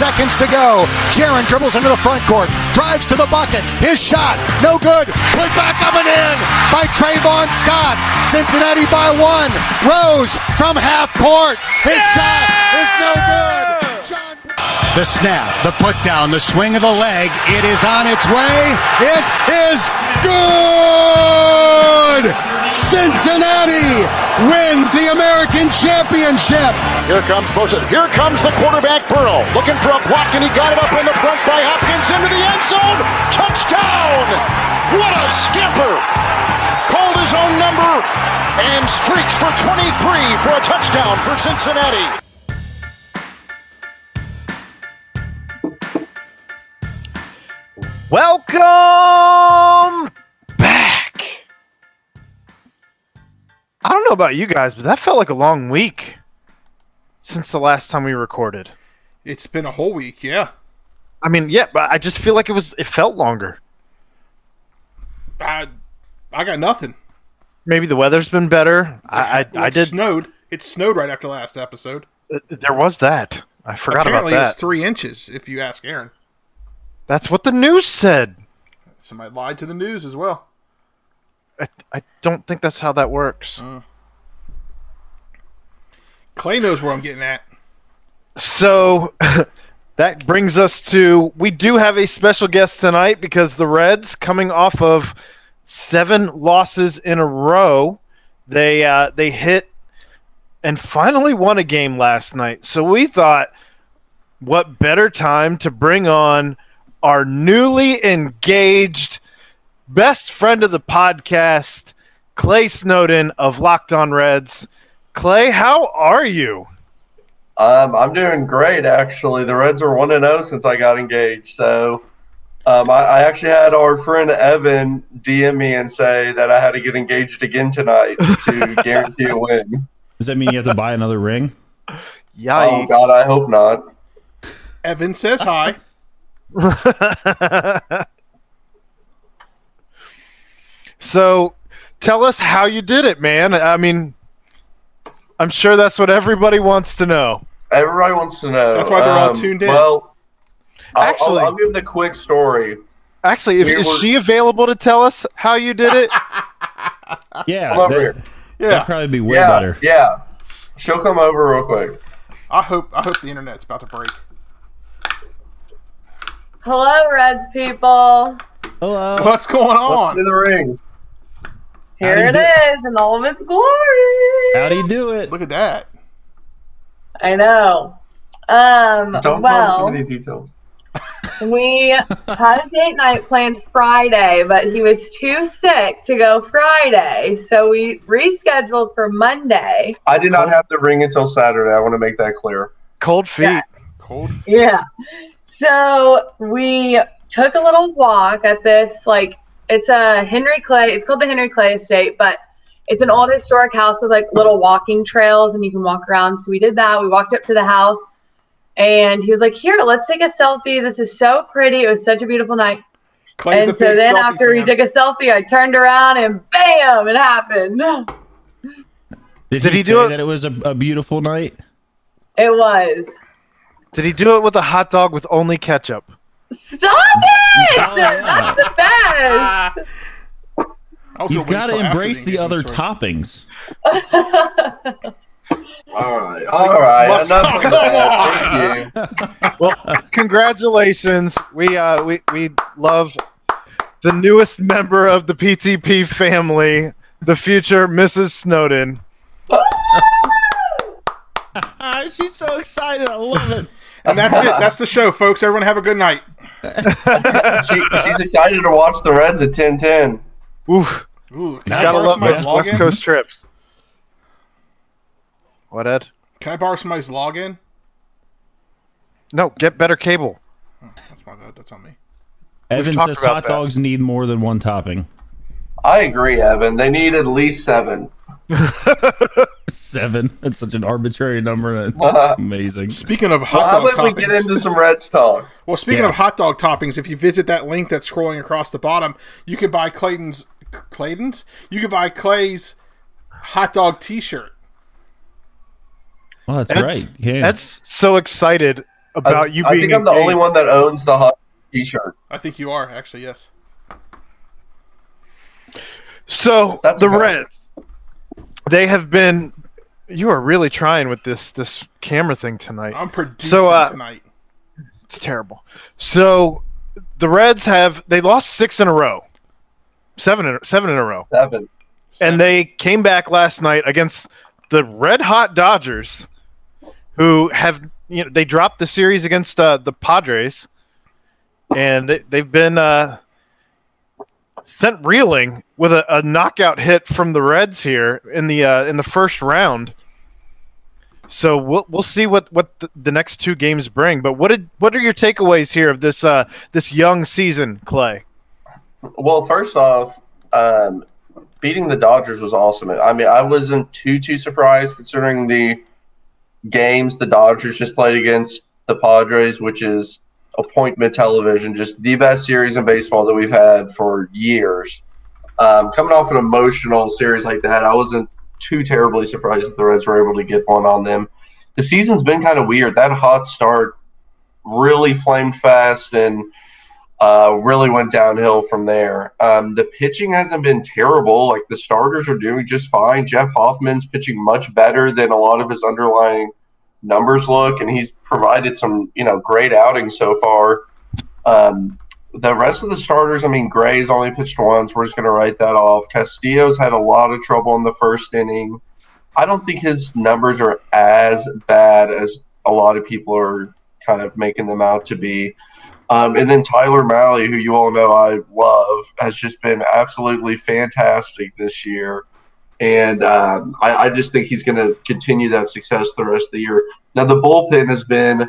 seconds to go. Jaron dribbles into the front court, drives to the bucket. His shot, no good. Put back in by Trayvon Scott. Cincinnati by one. Rose from half court. His shot is no good. The snap, the put down, the swing of the leg. It is on its way. It is good. Cincinnati wins the American Championship. Here comes Bosa. Here comes the quarterback Burrow, looking for a block, and he got it up in the front by Hopkins into the end zone. Touchdown! What a skipper! Called his own number and streaks for 23 for a touchdown for Cincinnati. Welcome back. I don't know about you guys, but that felt like a long week since the last time we recorded. It's been a whole week, yeah. I mean, yeah, but I just feel like it was it felt longer. I, I got nothing. Maybe the weather's been better. I I, I it did. snowed. It snowed right after last episode. There was that. I forgot Apparently, about that. it's three inches. If you ask Aaron, That's what the news said. somebody lied to the news as well. I, I don't think that's how that works. Clay knows where I'm getting at. So that brings us to we do have a special guest tonight because the Reds coming off of seven losses in a row, they uh, they hit and finally won a game last night. So we thought, what better time to bring on our newly engaged best friend of the podcast, Clay Snowden of Locked On Reds. Clay, how are you? Um, I'm doing great, actually. The Reds are one and zero since I got engaged. So, um, I, I actually had our friend Evan DM me and say that I had to get engaged again tonight to guarantee a win. Does that mean you have to buy another ring? Yikes. Oh God, I hope not. Evan says hi. so tell us how you did it, man. I mean, I'm sure that's what everybody wants to know. Everybody wants to know. That's why they're all Um, tuned in. Well, I'll- Actually- I'll, I'll give the quick story. Actually, if, is were- she available to tell us how you did it? Yeah, Come over that, here. Yeah, that'd probably be way yeah, better. yeah. She'll come over real quick. I hope. I hope the internet's about to break. Hello, Reds people. Hello. What's going on? in the ring. Here it is it in all of its glory. How do you do it? Look at that. I know. Um, Don't tell too many details. we had a date night planned Friday, but he was too sick to go Friday, so we rescheduled for Monday. I did not have the ring until Saturday. I want to make that clear. Cold feet. Cold. Feet. Yeah. So we took a little walk at this, like, it's a Henry Clay, it's called the Henry Clay Estate, but it's an old historic house with like little walking trails and you can walk around. So we did that. We walked up to the house and he was like, Here, let's take a selfie. This is so pretty. It was such a beautiful night. Clay's and so then selfie after he fan. took a selfie, I turned around and bam, it happened. Did, Did he, he do say it- that it was a, a beautiful night? It was. Did he do it with a hot dog with only ketchup? Stop it! Oh, yeah. That's the best. I You've got to embrace the other story. toppings. All right. All right. Let's Enough talk of that. Thank you. Well, congratulations. We uh we we love the newest member of the PTP family, the future Mrs. Snowden. She's so excited. I love it. And that's it. That's the show, folks. Everyone have a good night. She, she's excited to watch the Reds at 10-10. Ooh, Ooh, can I Nice. gotta borrow love somebody's those West login? Coast trips. What Ed? Can I borrow somebody's login? No, get better cable. That's my bad. That's on me. Evan says hot that. dogs need more than one topping. I agree, Evan. They need at least seven. Seven. That's such an arbitrary number. and Well, Amazing. Speaking of how hot dog about we toppings, get into some Reds talk? well, speaking Yeah. of hot dog toppings, if you visit that link that's scrolling across the bottom, you can buy Clayton's Clayton's. You can buy Clay's hot dog T-shirt. Well, that's Ed's, right. Yeah. Ed's so excited about I, you I being think I'm the engaged. only one that owns the hot T-shirt. I think you are actually. Yes. So That's the. Reds, they have been. You are really trying with this this camera thing tonight. I'm producing So, uh, tonight. It's terrible. So the Reds have they lost six in a row, seven in, seven in a row, Seven. and they came back last night against the red hot Dodgers, who have you know they dropped the series against uh, the Padres, and they, they've been uh, sent reeling with a, a knockout hit from the Reds here in the uh, in the first round. So we'll we'll see what what the, the next two games bring. But what did what are your takeaways here of this uh, this young season, Clay? Well, first off, um, beating the Dodgers was awesome. I mean, I wasn't too too surprised considering the games the Dodgers just played against the Padres, which is appointment television, just the best series in baseball that we've had for years. Um, coming off an emotional series like that, I wasn't too terribly surprised that the Reds were able to get one on them. The season's been kind of weird. That hot start really flamed fast and uh, really went downhill from there. Um, the pitching hasn't been terrible. Like the starters are doing just fine. Jeff Hoffman's pitching much better than a lot of his underlying numbers look, and he's provided some you know great outings so far. Um, the rest of the starters, I mean, Gray's only pitched once. We're just going to write that off. Castillo's had a lot of trouble in the first inning. I don't think his numbers are as bad as a lot of people are kind of making them out to be. Um, and then Tyler Mahle, who you all know I love, has just been absolutely fantastic this year. And um, I, I just think he's going to continue that success the rest of the year. Now, the bullpen has been,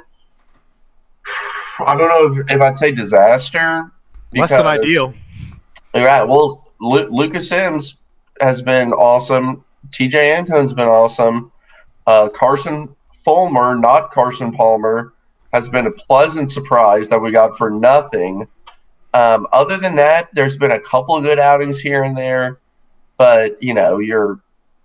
I don't know if, if I'd say disaster. Less than ideal. yeah, well, Lu- Lucas Sims has been awesome. Tejay Antone's been awesome. Uh, Carson Fulmer, not Carson Palmer, has been a pleasant surprise that we got for nothing. Um, other than that, there's been a couple of good outings here and there, but you know, your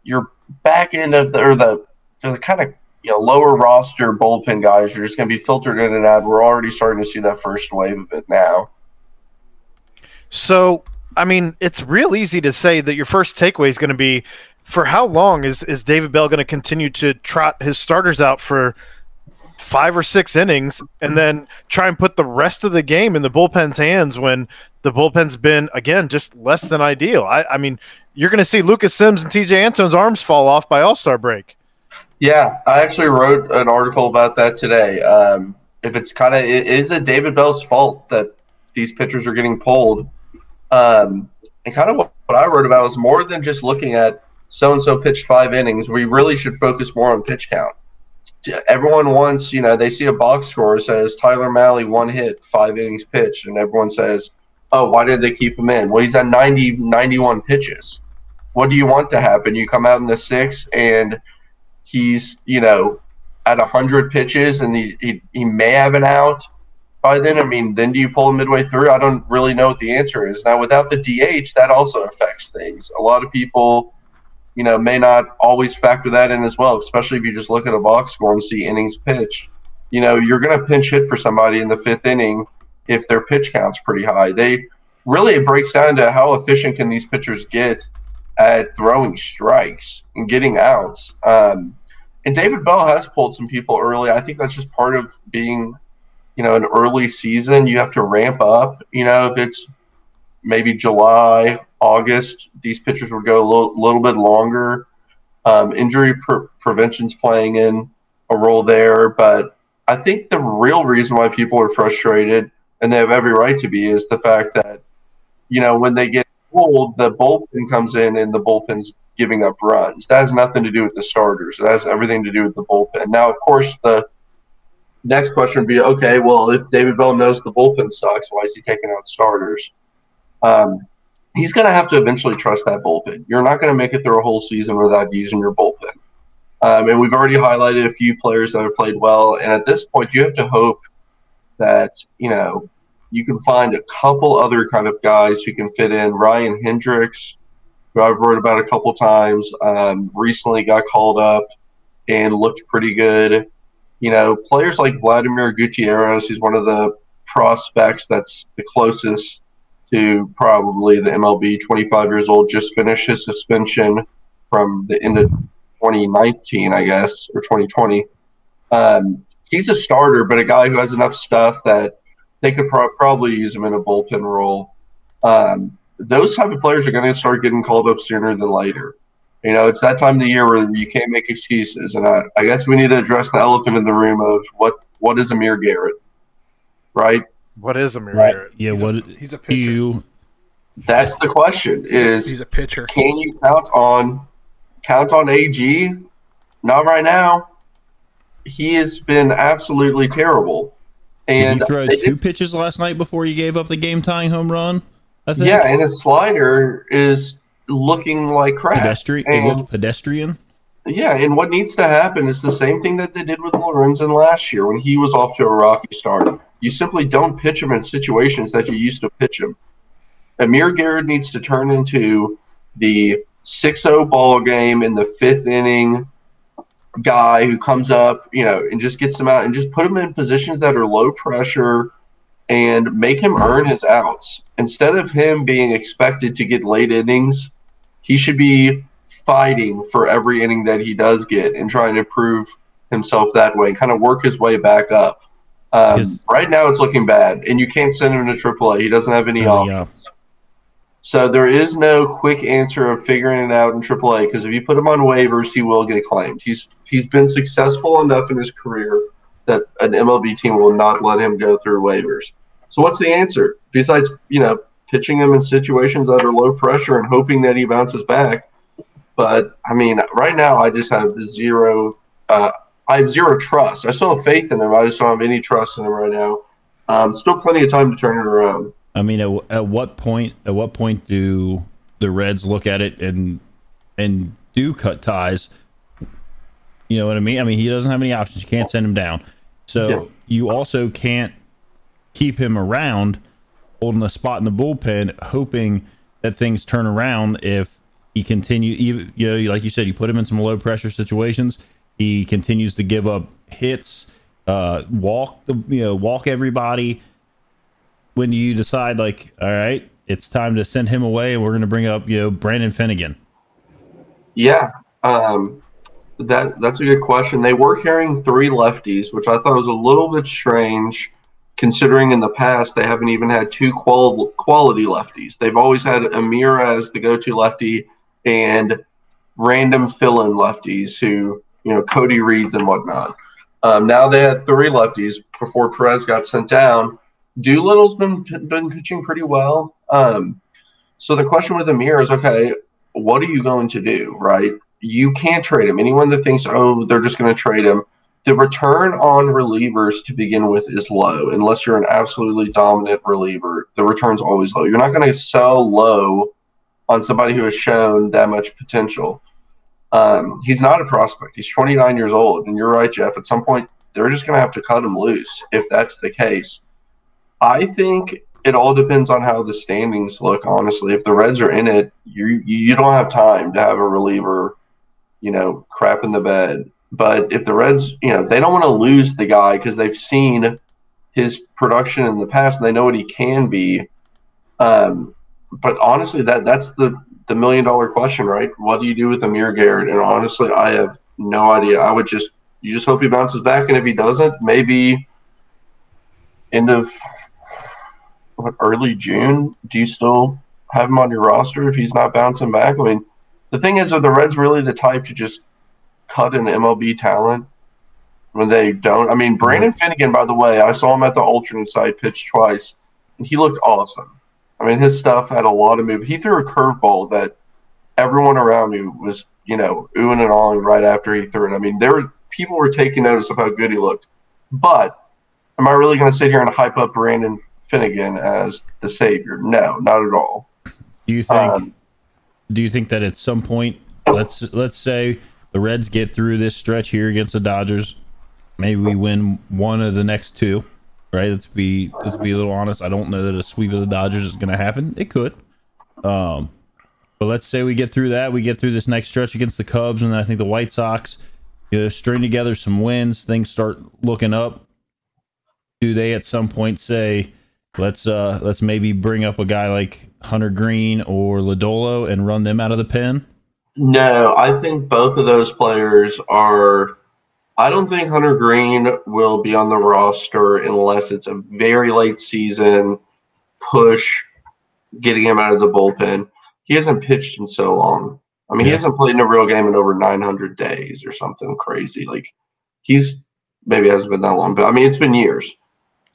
your back end of the or the the kind of you know lower roster bullpen guys are just going to be filtered in and out. We're already starting to see that first wave of it now. So, I mean, it's real easy to say that your first takeaway is going to be for how long is, is David Bell going to continue to trot his starters out for five or six innings and then try and put the rest of the game in the bullpen's hands when the bullpen's been, again, just less than ideal? I, I mean, you're going to see Lucas Sims and Tejay Antone's arms fall off by All Star break. Yeah, I actually wrote an article about that today. Um, if it's kind of it is it David Bell's fault that these pitchers are getting pulled, um, and kind of what, what I wrote about was more than just looking at so and so pitched five innings. We really should focus more on pitch count. Everyone wants, you know, they see a box score says Tyler Mahle one hit, five innings pitched, and everyone says, "Oh, why did they keep him in?" Well, he's at 90, 91 pitches. What do you want to happen? You come out in the sixth and he's you know at 100 pitches and he, he, he may have an out by then. I mean then do you pull him midway through? I don't really know what the answer is. Now without the dh that also affects things. A lot of people you know may not always factor that in as well especially if you just look at a box score and see innings pitched. You know you're going to pinch hit for somebody in the fifth inning if their pitch count's pretty high. They really it breaks down to how efficient can these pitchers get at throwing strikes and getting outs. Um, and David Bell has pulled some people early. I think that's just part of being, you know, an early season. You have to ramp up. You know, if it's maybe July, August, these pitchers would go a little, little bit longer. Um, injury pre- prevention's playing in a role there, but I think the real reason why people are frustrated, and they have every right to be, is the fact that, you know, when they get the bullpen comes in and the bullpen's giving up runs. That has nothing to do with the starters. That has everything to do with the bullpen. Now, of course, the next question would be okay, well, if David Bell knows the bullpen sucks, why is he taking out starters? Um, he's going to have to eventually trust that bullpen. You're not going to make it through a whole season without using your bullpen. Um, and we've already highlighted a few players that have played well. And at this point, you have to hope that, you know, you can find a couple other kind of guys who can fit in. Ryan Hendrix, who I've wrote about a couple times, um, recently got called up and looked pretty good. you know, players like Vladimir Gutierrez, who's one of the prospects that's the closest to probably the MLB, 25 years old, just finished his suspension from the end of 2019, I guess, or 2020. Um, he's a starter, but a guy who has enough stuff that they could pro- probably use him in a bullpen role. Um, those type of players are going to start getting called up sooner than later. You know, it's that time of the year where you can't make excuses, and I, I guess we need to address the elephant in the room of what what is Amir Garrett, right? What is Amir Right. Garrett? Yeah, He's a- what he's a pitcher. you That's the question: is He's a pitcher. can you count on count on AG? Not right now. He has been absolutely terrible. Did And you throw two did- pitches last night before you gave up the game tying home run? I think. yeah, and his slider is looking like crap. pedestrian. It And- looked pedestrian. Yeah, and what needs to happen is the same thing that they did with Lorenzen last year when he was off to a rocky start. You simply don't pitch him in situations that you used to pitch him. Amir Garrett needs to turn into the 6-0 ball game in the fifth inning guy who comes up, you know, and just gets them out and just put him in positions that are low pressure and make him earn his outs. Instead of him being expected to get late innings, he should be fighting for every inning that he does get and trying to prove himself that way and kind of work his way back up. Um, right now, it's looking bad, and you can't send him to AAA. He doesn't have any Oh, options. So there is no quick answer of figuring it out in AAA because if you put him on waivers, he will get claimed. He's he's been successful enough in his career that an MLB team will not let him go through waivers. So what's the answer besides you know pitching him in situations that are low pressure and hoping that he bounces back? But I mean, right now I just have zero. Uh, I have zero trust. I still have faith in him. I just don't have any trust in him right now. Um, still plenty of time to turn it around. I mean, at, at what point? At what point do the Reds look at it and and do cut ties? You know what I mean? I mean, he doesn't have any options. You can't send him down. So Yeah. you also can't keep him around, holding a spot in the bullpen, hoping that things turn around. If he continue, you know, like you said, you put him in some low pressure situations. He continues to give up hits, uh, walk the you know walk everybody when you decide like all right it's time to send him away and we're going to bring up you know brandon finnegan Yeah, um, that that's a good question. They were carrying three lefties, which I thought was a little bit strange, considering in the past they haven't even had two qual- quality lefties. They've always had Amir as the go-to lefty and random fill-in lefties who you know Cody Reeds and whatnot. Um, now they had three lefties before Perez got sent down. Doolittle's been been pitching pretty well. Um, so the question with Amir is okay what are you going to do, right? You can't trade him. Anyone that thinks, oh, they're just going to trade him, the return on relievers to begin with is low. Unless you're an absolutely dominant reliever, the return's always low. You're not going to sell low on somebody who has shown that much potential. Um, he's not a prospect. He's 29 years old. And you're right, Jeff. At some point, they're just going to have to cut him loose if that's the case. I think it all depends on how the standings look. Honestly, if the Reds are in it, you you don't have time to have a reliever, you know, crap in the bed. But if the Reds, you know, they don't want to lose the guy because they've seen his production in the past and they know what he can be. Um, but honestly, that that's the the million dollar question, right? What do you do with Amir Garrett? And honestly, I have no idea. I would just you just hope he bounces back, and if he doesn't, maybe end of early June, do you still have him on your roster if he's not bouncing back? I mean, the thing is, are the Reds really the type to just cut an MLB talent when they don't? I mean, Brandon Finnegan, by the way, I saw him at the alternate site pitch twice, and he looked awesome. I mean, his stuff had a lot of move. He threw a curveball that everyone around me was, you know, oohing and awing right after he threw it. I mean, there were people were taking notice of how good he looked. But am I really going to sit here and hype up Brandon Finnegan as the savior? No, not at all. do you think Um, do you think that at some point let's let's say the reds get through this stretch here against the dodgers maybe we win one of the next two right let's be let's be a little honest i don't know that a sweep of the dodgers is going to happen it could um but let's say we get through that we get through this next stretch against the cubs and then i think the white sox you know, string together some wins, things start looking up. Do they at some point say, let's uh let's maybe bring up a guy like Hunter Greene or Lodolo and run them out of the pen? No, I think both of those players are. I don't think Hunter Greene will be on the roster unless it's a very late season push getting him out of the bullpen. He hasn't pitched in so long. I mean, he hasn't played in a real game in over 900 days or something crazy. Like, he's maybe hasn't been that long, but I mean, it's been years.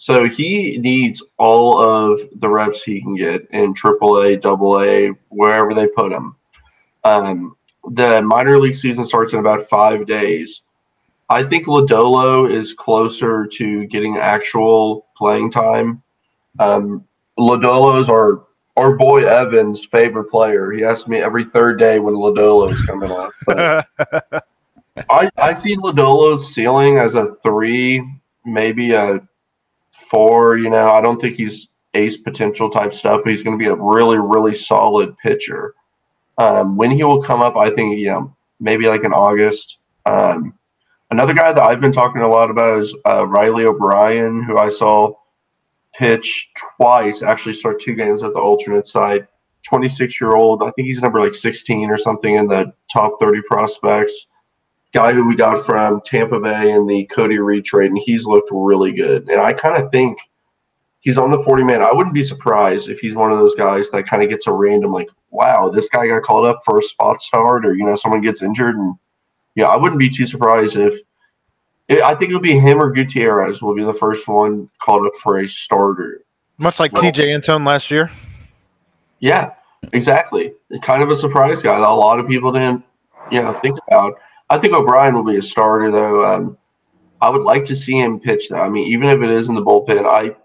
So he needs all of the reps he can get in AAA, AA, wherever they put him. Um, the minor league season starts in about five days. I think Lodolo is closer to getting actual playing time. Um, Lodolo's our our boy Evan's favorite player. He asks me every third day when Lodolo is coming up. I, I see Lodolo's ceiling as a three, maybe a four. You know, I don't think he's ace potential type stuff, but he's going to be a really, really solid pitcher. Um, when he will come up, I think, you know, maybe like in August. Um, another guy that I've been talking a lot about is uh, Riley O'Brien, who I saw pitch twice, actually start two games at the alternate side. 26 year old, I think he's number like 16 or something in the top 30 prospects. Guy who we got from Tampa Bay in the Cody Reed trade, and he's looked really good. And I kind of think he's on the 40 man. I wouldn't be surprised if he's one of those guys that kind of gets a random, like, wow, this guy got called up for a spot start, or, you know, someone gets injured. And, yeah, I wouldn't be too surprised if eh, I think it'll be him or Gutierrez will be the first one called up for a starter. Much like Well- Tejay Antone last year. Yeah, exactly. Kind of a surprise guy that a lot of people didn't, you know, think about. I think O'Brien will be a starter though. Um, I would like to see him pitch though. I mean, even if it is in the bullpen, I,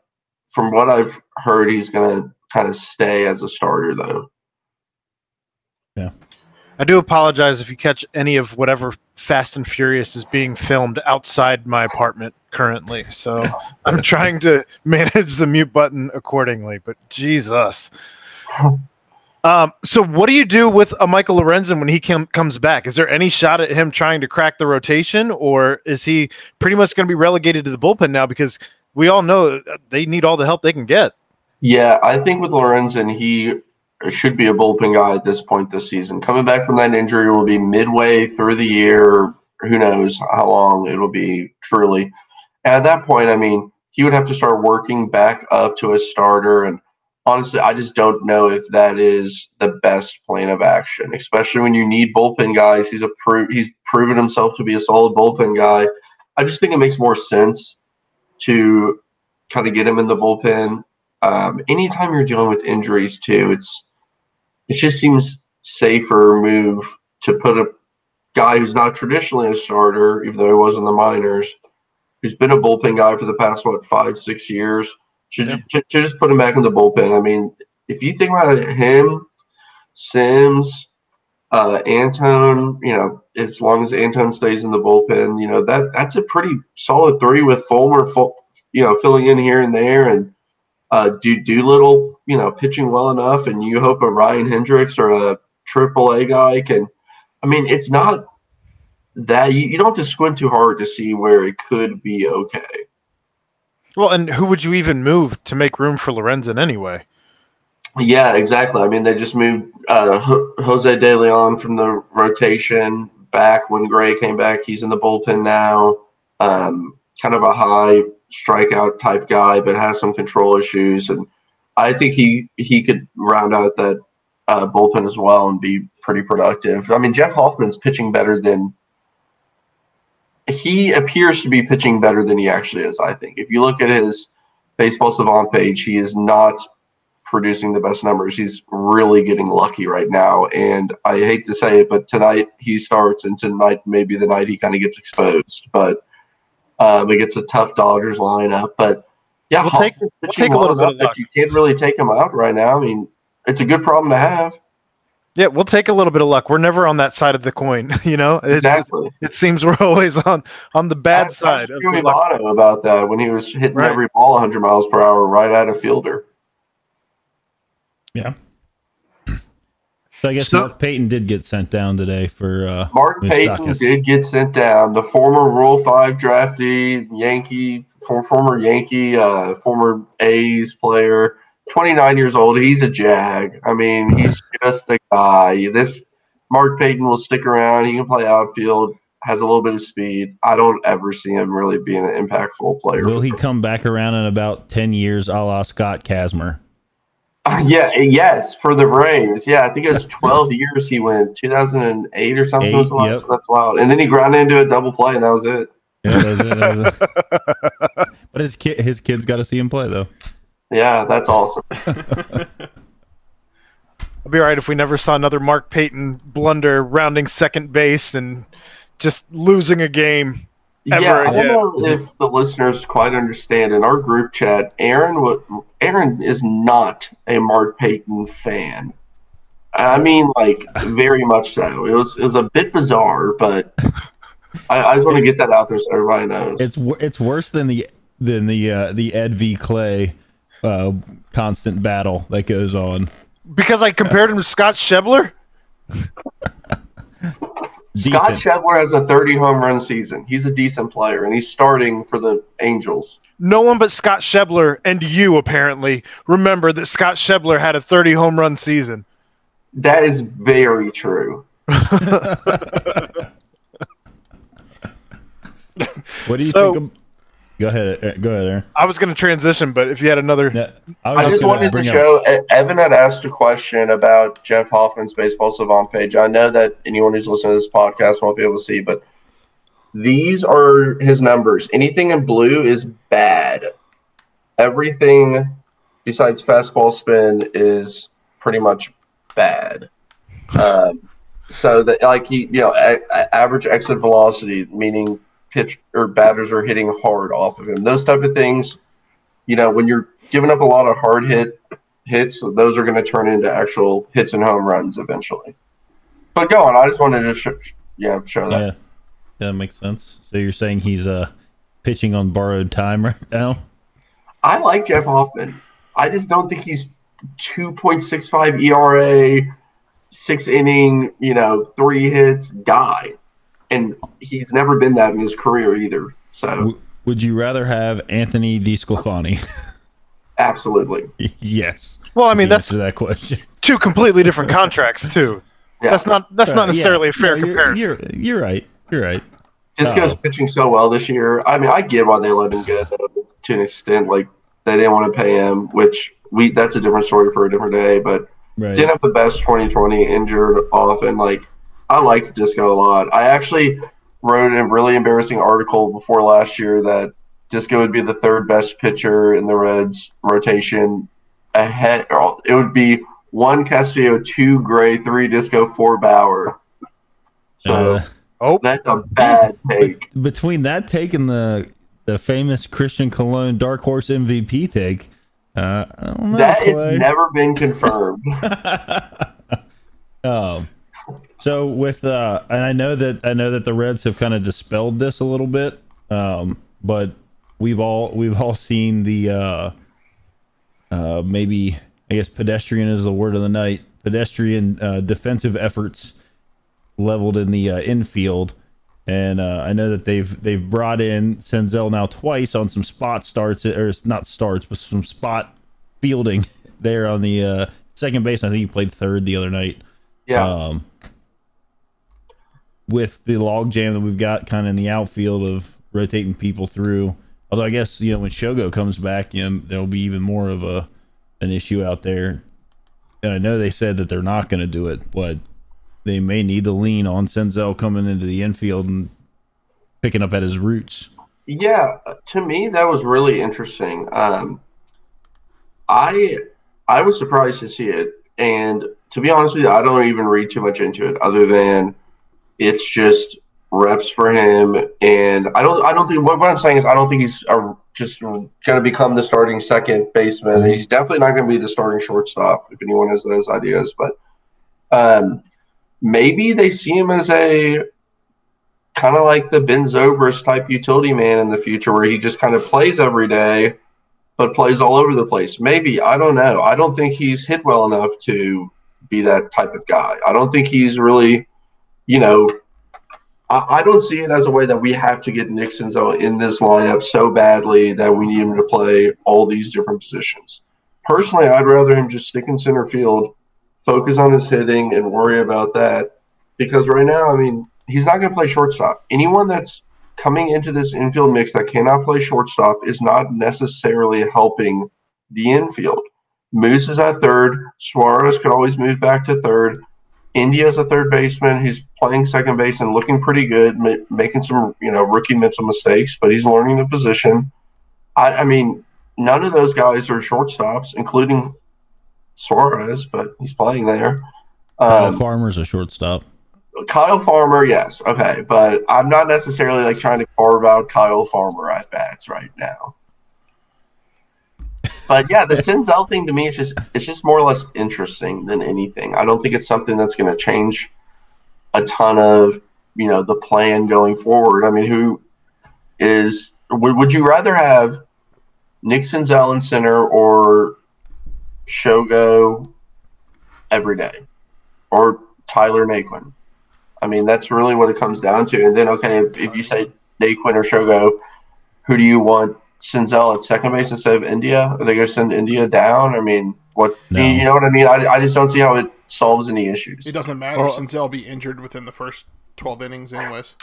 from what I've heard, he's going to kind of stay as a starter though. Yeah. I do apologize if you catch any of whatever Fast and Furious is being filmed outside my apartment currently. So I'm trying to manage the mute button accordingly. But Jesus. Um, so what do you do with a Michael Lorenzen when he com- comes back? Is there any shot at him trying to crack the rotation, or is he pretty much going to be relegated to the bullpen now? Because we all know they need all the help they can get. Yeah, I think with Lorenzen, he should be a bullpen guy at this point this season. Coming back from that injury will be midway through the year. Who knows how long it'll be truly. At that point, I mean, he would have to start working back up to a starter. And honestly, I just don't know if that is the best plan of action, especially when you need bullpen guys. He's a pro- he's proven himself to be a solid bullpen guy. I just think it makes more sense to kind of get him in the bullpen um, anytime you're dealing with injuries too, it's it just seems safer move to put a guy who's not traditionally a starter, even though he was in the minors, who's been a bullpen guy for the past what five six years, to, Yeah. to just put him back in the bullpen. I mean, if you think about it, him, Sims, uh, Antone, you know, as long as Antone stays in the bullpen, you know that that's a pretty solid three with Fulmer, Ful- you know, filling in here and there, and uh, do Doolittle, you know, pitching well enough, and you hope a Ryan Hendrix or a Triple A guy can. I mean, it's not that you, you don't have to squint too hard to see where it could be okay. Well, and who would you even move to make room for Lorenzen anyway? Yeah, exactly. I mean, they just moved uh, Jose De Leon from the rotation back when Gray came back. He's in the bullpen now. Um, kind of a high strikeout type guy, but has some control issues, and I think he he could round out that uh, bullpen as well and be pretty productive. I mean, Jeff Hoffman's pitching better than he appears to be pitching better than he actually is. I think if you look at his baseball savant page, he is not producing the best numbers. He's really getting lucky right now. And I hate to say it, but tonight he starts, and tonight maybe the night he kind of gets exposed. But um, it gets a tough Dodgers lineup. But yeah, We'll take- we'll take a little bit of that. You can't really take him out right now. I mean, it's a good problem to have. Yeah, we'll take a little bit of luck. We're never on that side of the coin, you know. It's, Exactly. It seems we're always on on the bad I- I side. asked of the luck. Votto about that when he was hitting Right. every ball 100 miles per hour right at a fielder. Yeah. So I guess So- Mark Payton did get sent down today for uh, Mark Payton Dacus. did get sent down. The former Rule Five draftee, Yankee, for, former Yankee, uh, former A's player, 29 years old. He's a jag. I mean, he's just a guy. This Mark Payton will stick around. He can play outfield. Has a little bit of speed. I don't ever see him really being an impactful player. Will for he come back around in about ten years, a la Scott Kazmir? Uh, yeah, yes, for the Braves. Yeah, I think it was 12 years he went. 2008 or something was the last. yep. That's wild. And then he grounded into a double play, and that was it. Yeah, that was it, that was it. but his kid, his kids got to see him play though. Yeah, that's awesome. I'd be all right if we never saw another Mark Payton blunder rounding second base and just losing a game. Ever yeah, I don't know if the listeners quite understand. In our group chat, Aaron, Aaron is not a Mark Payton fan. I mean, like very much so. It was it was a bit bizarre, but I, I just want to get that out there so everybody knows. It's it's worse than the than the uh, the Ed v Clay uh, constant battle that goes on. Because I compared him to Scott Schebler? Scott Decent. Schebler has a 30 home run season. He's a decent player, and he's starting for the Angels. No one but Scott Schebler and you apparently remember that Scott Schebler had a 30 home run season. That is very true. What do you So- think? Of, go ahead. uh, Go ahead, Aaron. I was going to transition, but if you had another. Yeah, was I just gonna wanted to bring up- show Evan had asked a question about Jeff Hoffman's baseball savant page. I know that anyone who's listening to this podcast won't be able to see, but these are his numbers. Anything in blue is bad. Everything besides fastball spin is pretty much bad. Um, so that like he, you know, a, a- average exit velocity, meaning pitch or batters are hitting hard off of him. Those type of things you know, when you're giving up a lot of hard hit hits, those are going to turn into actual hits and home runs eventually. But go on. I just wanted to, sh- yeah, show that. Yeah, yeah, that makes sense. So you're saying he's uh pitching on borrowed time right now? I like Jeff Hoffman. I just don't think he's 2.65 ERA, six inning, you know, three hits guy, and he's never been that in his career either. So W- would you rather have Anthony DiSclafani? absolutely, yes. Well, I mean, the that's answer that question. two completely different contracts, too. yeah. That's not that's not necessarily yeah. a fair No, you're- comparison. You're, you're right. You're right. Disco's Oh. pitching so well this year. I mean, I get why they let him go to an extent. Like they didn't want to pay him, which we that's a different story for a different day. But Right. didn't have the best 2020, injured often. Like I liked Disco a lot. I actually wrote a really embarrassing article before last year that Disco would be the third best pitcher in the Reds rotation. Ahead, or it would be one Castillo, two Gray, three Disco, four Bauer. So Uh, Oh, that's a bad take. between that take and the the famous Christian Colón Dark Horse MVP take, uh, I don't know. That has never been confirmed. Um, so with uh, and I know that I know that the Reds have kind of dispelled this a little bit, um, but we've all we've all seen the uh, uh, maybe I guess pedestrian is the word of the night. Pedestrian uh, defensive efforts leveled in the uh, infield, and uh, I know that they've they've brought in Senzel now twice on some spot starts or not starts, but some spot fielding there on the uh, second base. I think he played third the other night Yeah. um, with the log jam that we've got kind of in the outfield of rotating people through. Although I guess you know when Shogo comes back, you know there'll be even more of a an issue out there. And I know they said that they're not going to do it, but they may need to lean on Senzel coming into the infield and picking up at his roots. Yeah, to me that was really interesting. Um, I I was surprised to see it, and to be honest with you, I don't even read too much into it, other than it's just reps for him. And I don't I don't think what, what I'm saying is I don't think he's uh just going to become the starting second baseman. He's definitely not going to be the starting shortstop if anyone has those ideas, but um, maybe they see him as a kind of like the Ben Zobrist type utility man in the future, where he just kind of plays every day, but plays all over the place. Maybe I don't know. I don't think he's hit well enough to be that type of guy. I don't think he's really, you know, I, I don't see it as a way that we have to get Nixon's in this lineup so badly that we need him to play all these different positions. Personally, I'd rather him just stick in center field, focus on his hitting, and worry about that. Because right now, I mean, he's not going to play shortstop. Anyone that's coming into this infield mix that cannot play shortstop is not necessarily helping the infield. Moose is at third. Suarez could always move back to third. India's a third baseman who's playing second base and looking pretty good, ma- making some you know rookie mental mistakes, but he's learning the position. I, I mean, none of those guys are shortstops, including Suarez, but he's playing there. Kyle Um, Farmer's a shortstop. Kyle Farmer, yes, okay, but I'm not necessarily like trying to carve out Kyle Farmer at bats right now. But yeah, the Senzel thing to me is just it's just more or less interesting than anything. I don't think it's something that's going to change a ton of you know the plan going forward. I mean, who is would, would you rather have Nick Senzel in center or Shogo every day or Tyler Naquin? I mean, that's really what it comes down to. And then, okay, if, if you say Naquin or Shogo, who do you want Senzel at second base instead of India? Are they going to send India down? I mean, what No. you know what I mean? I, I just don't see how it solves any issues. It doesn't matter Well- since they'll be injured within the first 12 innings, anyways.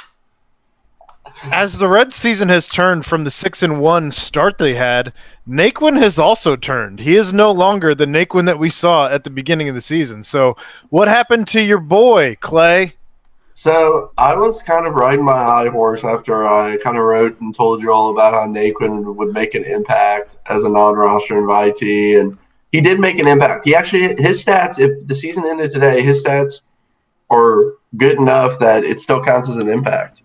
As the Red season has turned from the six and one start they had, Naquin has also turned. He is no longer the Naquin that we saw at the beginning of the season. So, what happened to your boy Clay? So I was kind of riding my high horse after I kind of wrote and told you all about how Naquin would make an impact as a non-roster invitee, and he did make an impact. He actually his stats, if the season ended today, his stats are good enough that it still counts as an impact.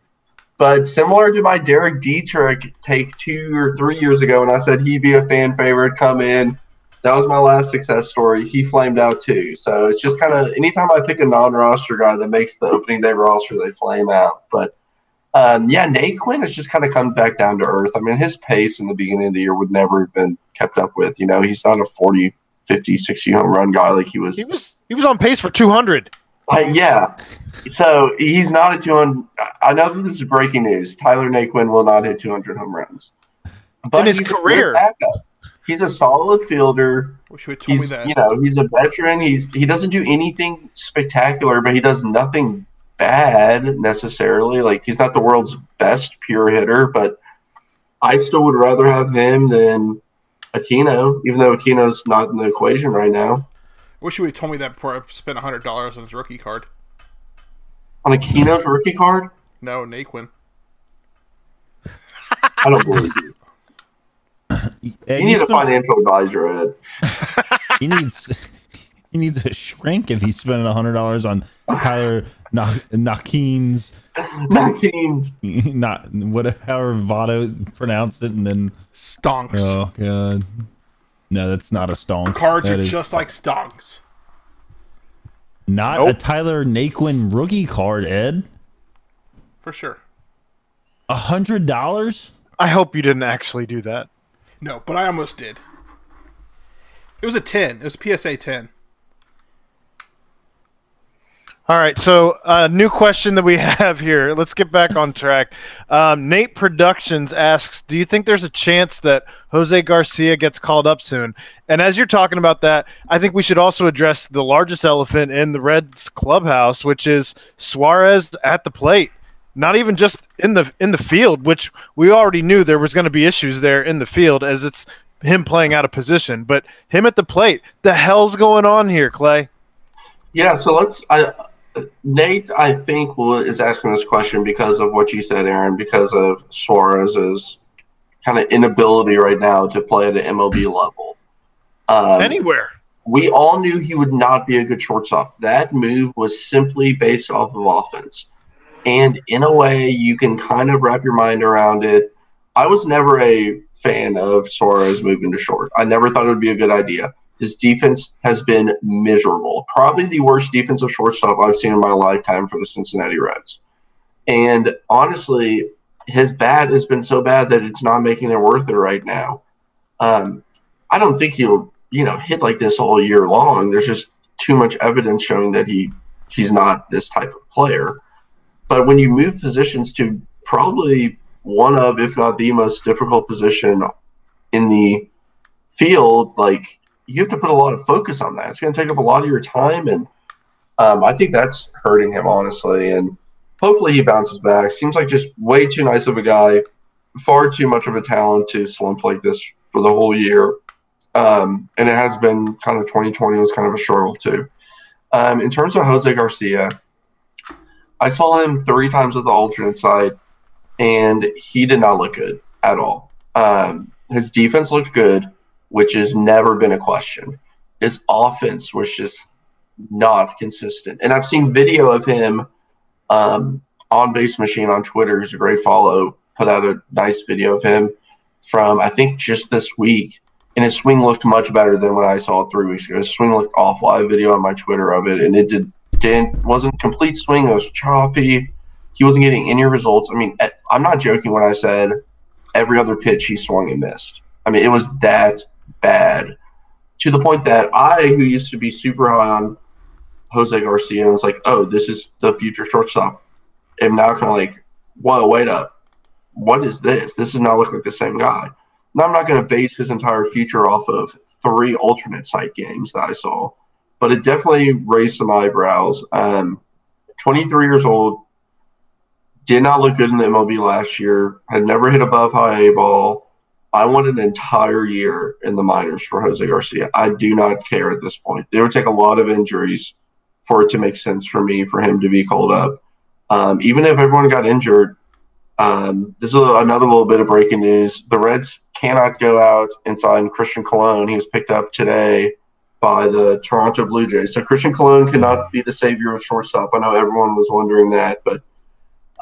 But similar to my Derek Dietrich take two or three years ago, when I said he'd be a fan favorite, come in. That was my last success story. He flamed out too. So it's just kind of anytime I pick a non-roster guy that makes the opening day roster, they flame out. But um, yeah, Naquin has just kind of come back down to earth. I mean, his pace in the beginning of the year would never have been kept up with. You know, he's not a 40, 50, 60 home run guy like he was He was he was on pace for 200. uh, yeah. So he's not a 200. I know that this is breaking news. Tyler Naquin will not hit 200 home runs. But In his he's a good career. backup. He's a solid fielder. Wish you had told me He's that. you know he's a veteran. He's he doesn't do anything spectacular, but he does nothing bad necessarily. Like he's not the world's best pure hitter, but I still would rather have him than Aquino, even though Aquino's not in the equation right now. I Wish you would have told me that before I spent $100 on his rookie card. On Aquino's rookie card, No, Naquin. I don't believe you. Ed, You need a spent- financial advisor, Ed. he needs he needs a shrink if he's spending hundred dollars on Tyler Naquin's Not Keynes. not whatever Votto pronounced it, and then Stonks. oh god, no, that's not a stonk. Cards That are is just like stonks. not a Tyler Naquin rookie card. Ed, For sure. a hundred dollars. I hope you didn't actually do that. No, but I almost did. It was a 10. It was PSA 10. All right, so uh, new question that we have here. Let's get back on track. Um, Nate Productions asks, "Do you think there's a chance that Jose Garcia gets called up soon?" And as you're talking about that, I think we should also address the largest elephant in the Reds clubhouse, which is Suarez at the plate. Not even just in the in the field, which we already knew there was going to be issues there in the field, as it's him playing out of position, but him at the plate. The hell's going on here, Clay? Yeah, so let's. I, Nate, I think, will, is asking this question because of what you said, Aaron, because of Suarez's kind of inability right now to play at an MLB level. Um, Anywhere. we all knew he would not be a good shortstop. That move was simply based off of offense. And in a way, you can kind of wrap your mind around it. I was never a fan of Suarez moving to short. I never thought it would be a good idea. His defense has been miserable. Probably the worst defensive shortstop I've seen in my lifetime for the Cincinnati Reds. And honestly, his bat has been so bad that it's not making it worth it right now. Um, I don't think he'll, you know, hit like this all year long. There's just too much evidence showing that he he's not this type of player. But when you move positions to probably one of, if not the most difficult position in the field, like you have to put a lot of focus on that. It's going to take up a lot of your time, and um, I think that's hurting him honestly. And hopefully he bounces back. Seems like just way too nice of a guy, far too much of a talent to slump like this for the whole year. Um, and it has been kind of 2020 was kind of a struggle too. Um, in terms of Jose Garcia, I saw him three times with the alternate side, and he did not look good at all. Um, his defense looked good, which has never been a question. His offense was just not consistent. And I've seen video of him um, on Base Machine on Twitter, He's a great follow, put out a nice video of him from, I think, just this week. And his swing looked much better than what I saw three weeks ago. His swing looked awful. I have a video on my Twitter of it, and it did didn't wasn't complete swing. It was choppy. He wasn't getting any results. I mean, I'm not joking when I said every other pitch he swung and missed. I mean, it was that bad to the point that I, who used to be super high on Jose Garcia, was like, "Oh, this is the future shortstop," am now kind of like, "Whoa, wait up, what is this? This does not look like the same guy." Now I'm not going to base his entire future off of three alternate site games that I saw, but it definitely raised some eyebrows. Um, 23 years old, did not look good in the MLB last year. Had never hit above high A ball. I want an entire year in the minors for Jose Garcia. I do not care at this point. It would take a lot of injuries for it to make sense for me for him to be called up. Um, even if everyone got injured, um, this is another little bit of breaking news. The Reds cannot go out and sign Christian Colón. He was picked up today by the Toronto Blue Jays. So Christian Colón cannot be the savior of shortstop. I know everyone was wondering that, but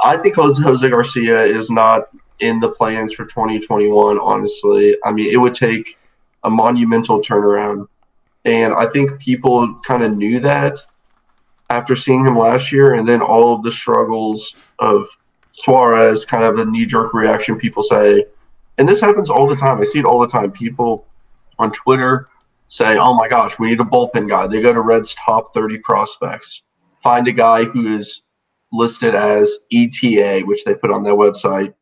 I think Jose, Garcia is not in the plans for 2021, honestly. I mean, it would take a monumental turnaround. And I think people kind of knew that after seeing him last year, and then all of the struggles of Suarez, kind of a knee jerk reaction, people say. And this happens all the time. I see it all the time. People on Twitter say, oh my gosh, we need a bullpen guy. They go to Red's top 30 prospects, find a guy who is listed as ETA, which they put on their website.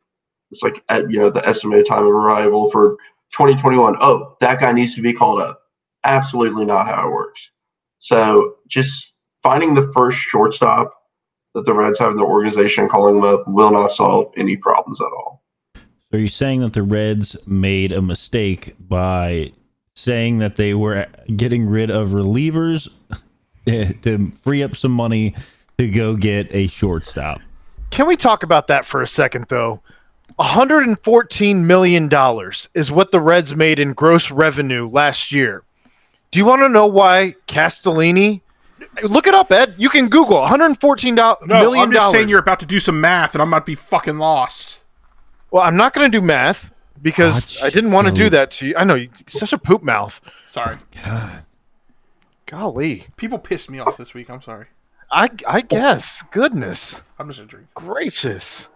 It's like, at, you know, the estimated time of arrival for 2021. Oh, that guy needs to be called up. Absolutely not how it works. So just finding the first shortstop that the Reds have in their organization, calling them up, will not solve any problems at all. So are you saying that the Reds made a mistake by saying that they were getting rid of relievers to free up some money to go get a shortstop? Can we talk about that for a second, though? $114 million is what the Reds made in gross revenue last year. Do you want to know why Castellini? Look it up, Ed. You can Google 114 No, million I'm just dollars. saying you're about to do some math, and I'm about to be fucking lost. Well, I'm not going to do math because Watch I didn't want to do that to you. I know you're such a poop mouth. Sorry, God. Golly, people pissed me off this week. I'm sorry. I I guess. Goodness I'm just a drink. gracious.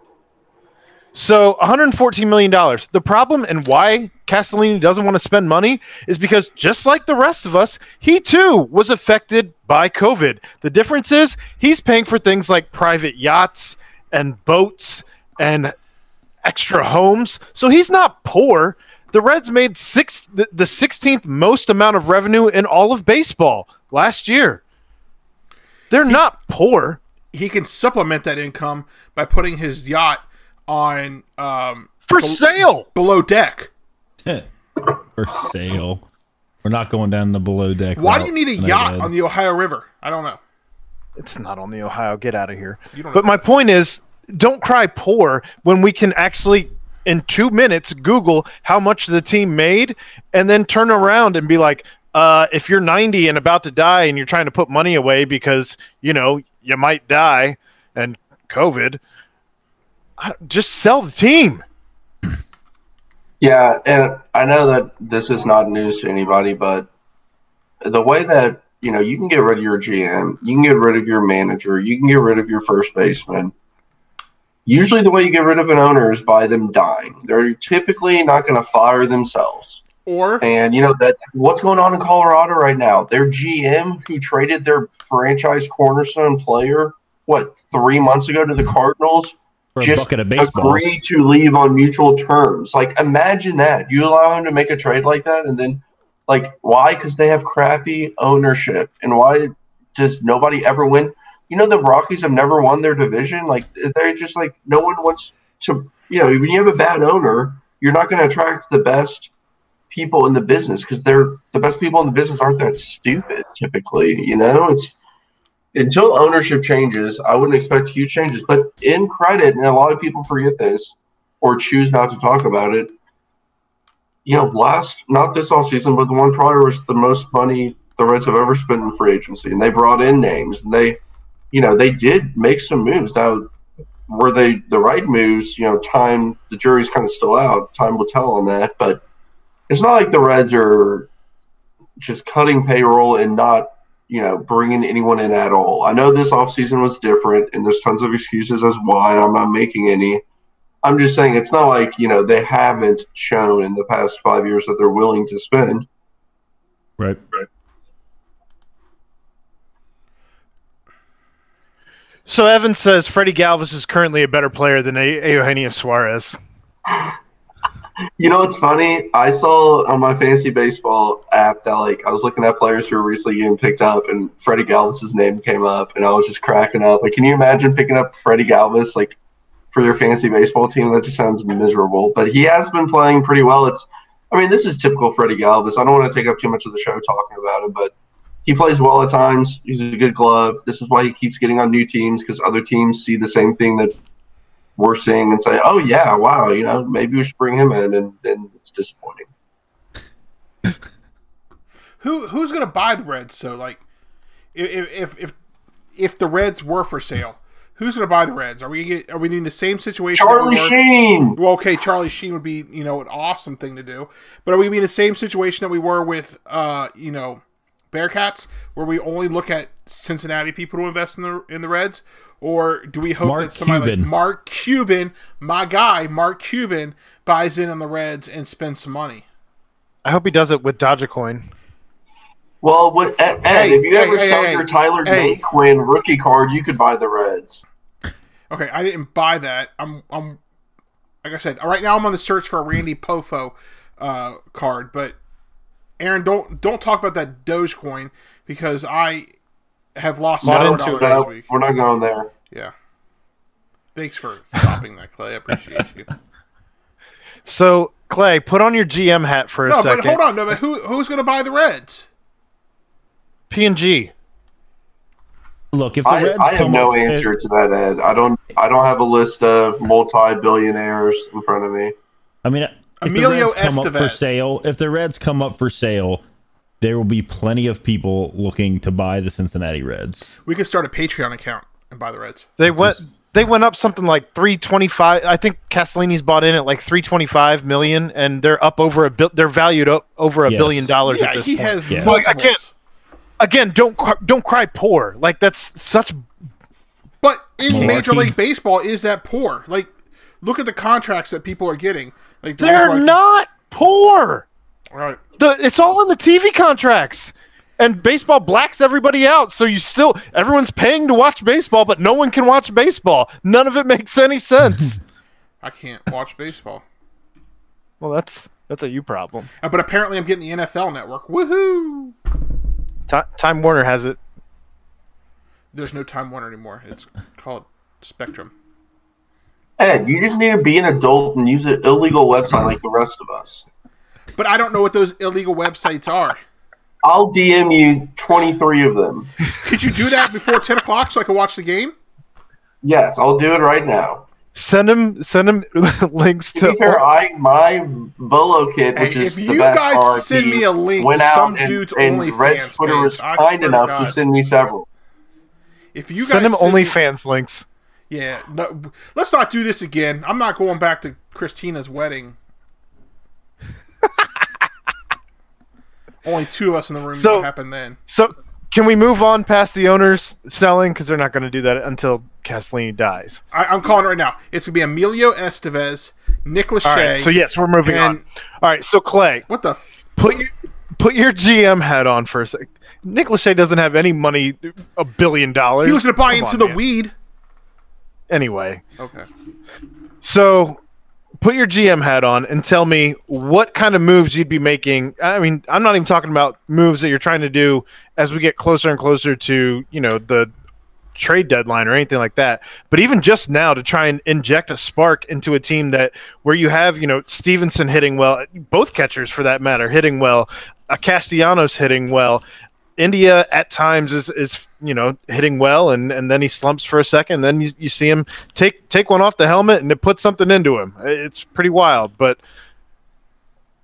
So 114 million dollars. The problem and why Castellini doesn't want to spend money is because just like the rest of us, he too was affected by COVID. The difference is he's paying for things like private yachts and boats and extra homes. So he's not poor. The Reds made six the, the 16th most amount of revenue in all of baseball last year. They're not poor. He can supplement that income by putting his yacht on um, For bel- sale. below deck. For sale. We're not going down the below deck. Why do you need a yacht on the Ohio River? I don't know. It's not on the Ohio. Get out of here. But know my point is, don't cry poor when we can actually, in two minutes, Google how much the team made, and then turn around and be like, uh, if you're 90 and about to die, and you're trying to put money away because you know you might die and COVID, just sell the team. Yeah, and I know that this is not news to anybody, but the way that you know you can get rid of your GM, you can get rid of your manager, you can get rid of your first baseman. Usually, the way you get rid of an owner is by them dying. They're typically not going to fire themselves. Or And you know that what's going on in Colorado right now? Their GM who traded their franchise cornerstone player, what, three months ago to the Cardinals, just bucket of baseballs. agreed to leave on mutual terms. Like imagine that. You allow him to make a trade like that and then like why? Because they have crappy ownership. And why does nobody ever win? You know the Rockies have never won their division. Like they're just like no one wants to you know, when you have a bad owner, you're not gonna attract the best people in the business because they're the best people in the business aren't that stupid typically you know it's until ownership changes i wouldn't expect huge changes but in credit and a lot of people forget this or choose not to talk about it you know last not this off season but the one prior was the most money the reds have ever spent in free agency and they brought in names and they you know they did make some moves now were they the right moves you know time the jury's kind of still out time will tell on that but it's not like the Reds are just cutting payroll and not, you know, bringing anyone in at all. I know this offseason was different and there's tons of excuses as why, and I'm not making any. I'm just saying it's not like, you know, they haven't shown in the past five years that they're willing to spend. Right. Right. So Evan says Freddie Galvis is currently a better player than e- Eugenio Suarez. You know what's funny? I saw on my fantasy baseball app that like I was looking at players who were recently getting picked up, and Freddie Galvis's name came up, and I was just cracking up. Like, can you imagine picking up Freddie Galvis like for your fantasy baseball team? That just sounds miserable. But he has been playing pretty well. It's, I mean, this is typical Freddie Galvis. I don't want to take up too much of the show talking about him, but he plays well at times. He's a good glove. This is why he keeps getting on new teams because other teams see the same thing that we're seeing and say, "Oh yeah, wow, you know, maybe we should bring him in," and then it's disappointing. who who's going to buy the Reds? So like, if if if if the Reds were for sale, who's going to buy the Reds? Are we get, are we in the same situation? that we Charlie Sheen. Well, okay, Charlie Sheen would be you know an awesome thing to do, but are we gonna be in the same situation that we were with uh you know Bearcats, where we only look at Cincinnati people to invest in the in the Reds, or do we hope Mark that somebody Cuban. like Mark Cuban, my guy, Mark Cuban, buys in on the Reds and spends some money? I hope he does it with Dogecoin. Well, with Ed, Ed, Hey, if you hey, ever hey, saw hey, your Tyler hey. Naquin rookie card, you could buy the Reds. Okay, I didn't buy that. I'm I'm like I said, right now I'm on the search for a Randy Poffo uh, card, but Aaron, don't don't talk about that Dogecoin because I have lost Not four dollars it. this week. we're not going there. Yeah. Thanks for stopping that, Clay. I appreciate you. So Clay, put on your GM hat for a No, second. but hold on. No, but who who's going to buy the Reds? P and G. Look, if the I, Reds I have no up, answer to that, Ed. I don't. I don't have a list of multi-billionaires in front of me. I mean, if Emilio the Reds come up for sale, if the Reds come up for sale, there will be plenty of people looking to buy the Cincinnati Reds. We could start a Patreon account and buy the Reds. They went. They went up something like three twenty five. I think Castellini's bought in at like three twenty five million, and they're up over a bill. They're valued up over a Yes. billion dollars at Yeah, this he point. has Yeah. Like, I Again, don't cry, don't cry poor. Like that's such. But in Malarkey. Major League Baseball, is that poor? Like, look at the contracts that people are getting. Like the They're not poor. Right. The it's all in the TV contracts. And baseball blacks everybody out, so you still everyone's paying to watch baseball, but no one can watch baseball. None of it makes any sense. I can't watch baseball. well, that's that's a you problem. Uh, But apparently, I'm getting the NFL Network. Woohoo! Ti Time Warner has it. There's no Time Warner anymore. It's called Spectrum. Ed, you just need to be an adult and use an illegal website like the rest of us. But I don't know what those illegal websites are. I'll DM you 23 of them. Could you do that before 10 o'clock so I can watch the game? Yes, I'll do it right now. Send him send him links To to be fair, I my Volo kit, Hey, which is if the you best guys RP, send me a link went to out some and, dude's and OnlyFans Red Twitter page, was kind swear to enough to send me several. If you guys send him me- OnlyFans links. Yeah, no, let's not do this again. I'm not going back to Christina's wedding. Only two of us in the room So- what happened then. So can we move on past the owners selling because they're not going to do that until Castellini dies. I, I'm calling it right now. It's gonna be Emilio Estevez, Nick Lachey. All right. So yes, we're moving and- on. All right. So Clay, What the? F- put your put your GM hat on for a sec. Nick Lachey doesn't have any money, a billion dollars. He was going to buy Come into on, the man. weed. Anyway, Okay. so put your GM hat on and tell me what kind of moves you'd be making. I mean, I'm not even talking about moves that you're trying to do as we get closer and closer to, you know, the trade deadline or anything like that. But even just now to try and inject a spark into a team that where you have, you know, Stephenson hitting well, both catchers for that matter hitting well, a Castellanos hitting well. India at times is is you know hitting well and and then he slumps for a second then you, you see him take take one off the helmet and it puts something into him it's pretty wild but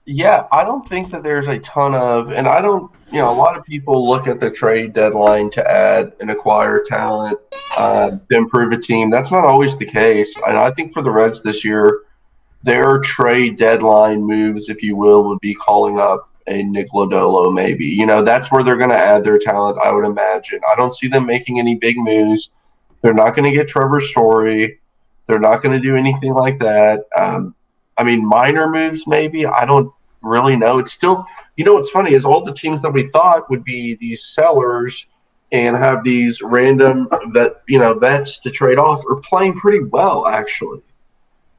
Yeah, I don't think that there's a ton of, and I don't, you know, a lot of people look at the trade deadline to add and acquire talent uh, to improve a team. That's not always the case. And I think for the Reds this year, their trade deadline moves, if you will, would be calling up a Nick Lodolo, maybe. You know, that's where they're going to add their talent, I would imagine. I don't see them making any big moves. They're not going to get Trevor Story. They're not going to do anything like that. Um, I mean, minor moves, maybe. I don't really know. It's still, you know, what's funny is all the teams that we thought would be these sellers and have these random vet, you know, vets to trade off are playing pretty well, actually.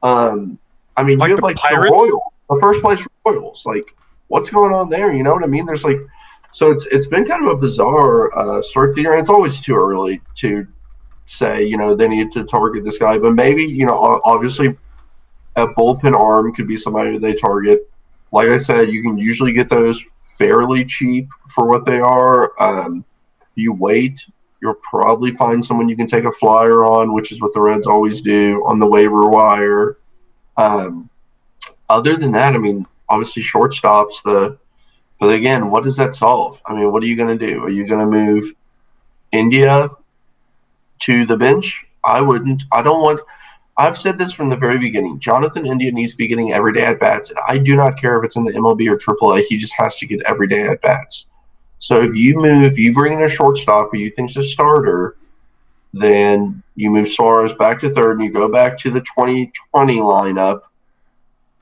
Um, I mean, Like you have like Pirates? the Royals, the first place Royals. Like, what's going on there? You know what I mean? There's like, so it's it's been kind of a bizarre uh, start to the year, and it's always too early to say, you know, they need to target this guy, but maybe, you know, obviously a bullpen arm could be somebody they target. Like I said, you can usually get those fairly cheap for what they are. Um, you wait, you'll probably find someone you can take a flyer on, which is what the Reds always do on the waiver wire. Um, other than that, I mean, obviously shortstops. The but again, what does that solve? I mean, what are you going to do? Are you going to move India to the bench? I wouldn't. I don't want. I've said this from the very beginning. Jonathan India needs to be getting everyday at bats, and I do not care if it's in the MLB or AAA. He just has to get everyday at bats. So if you move, you bring in a shortstop who you think's a starter, then you move Suarez back to third, and you go back to the 2020 lineup.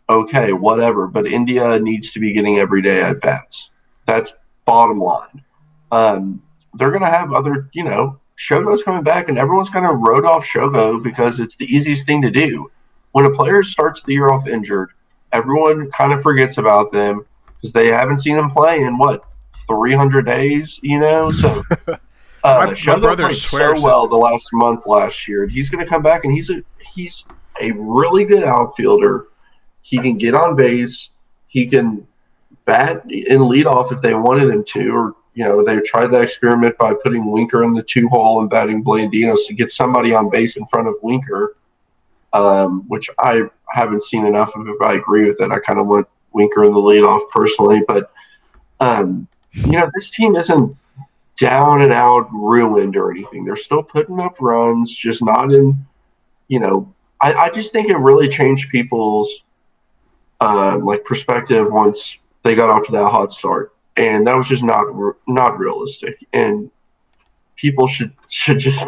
Okay, whatever. But India needs to be getting everyday at bats. That's bottom line. Um, they're going to have other, you know, Shogo's coming back, and everyone's kind of wrote off Shogo because it's the easiest thing to do. When a player starts the year off injured, everyone kind of forgets about them because they haven't seen them play in what 300 days, you know. So uh, My- my Shogo brother played swears so well the last month last year, he's going to come back, and he's a he's a really good outfielder. He can get on base. He can bat and lead off if they wanted him to, or you know, they tried that experiment by putting Winker in the two hole and batting Blandinos to get somebody on base in front of Winker, um, which I haven't seen enough of. If I agree with it, I kind of want Winker in the leadoff personally, but um, you know, this team isn't down and out ruined or anything. They're still putting up runs, just not in, you know, I, I just think it really changed people's uh, like perspective once they got off to that hot start, and that was just not not realistic. And people should should just.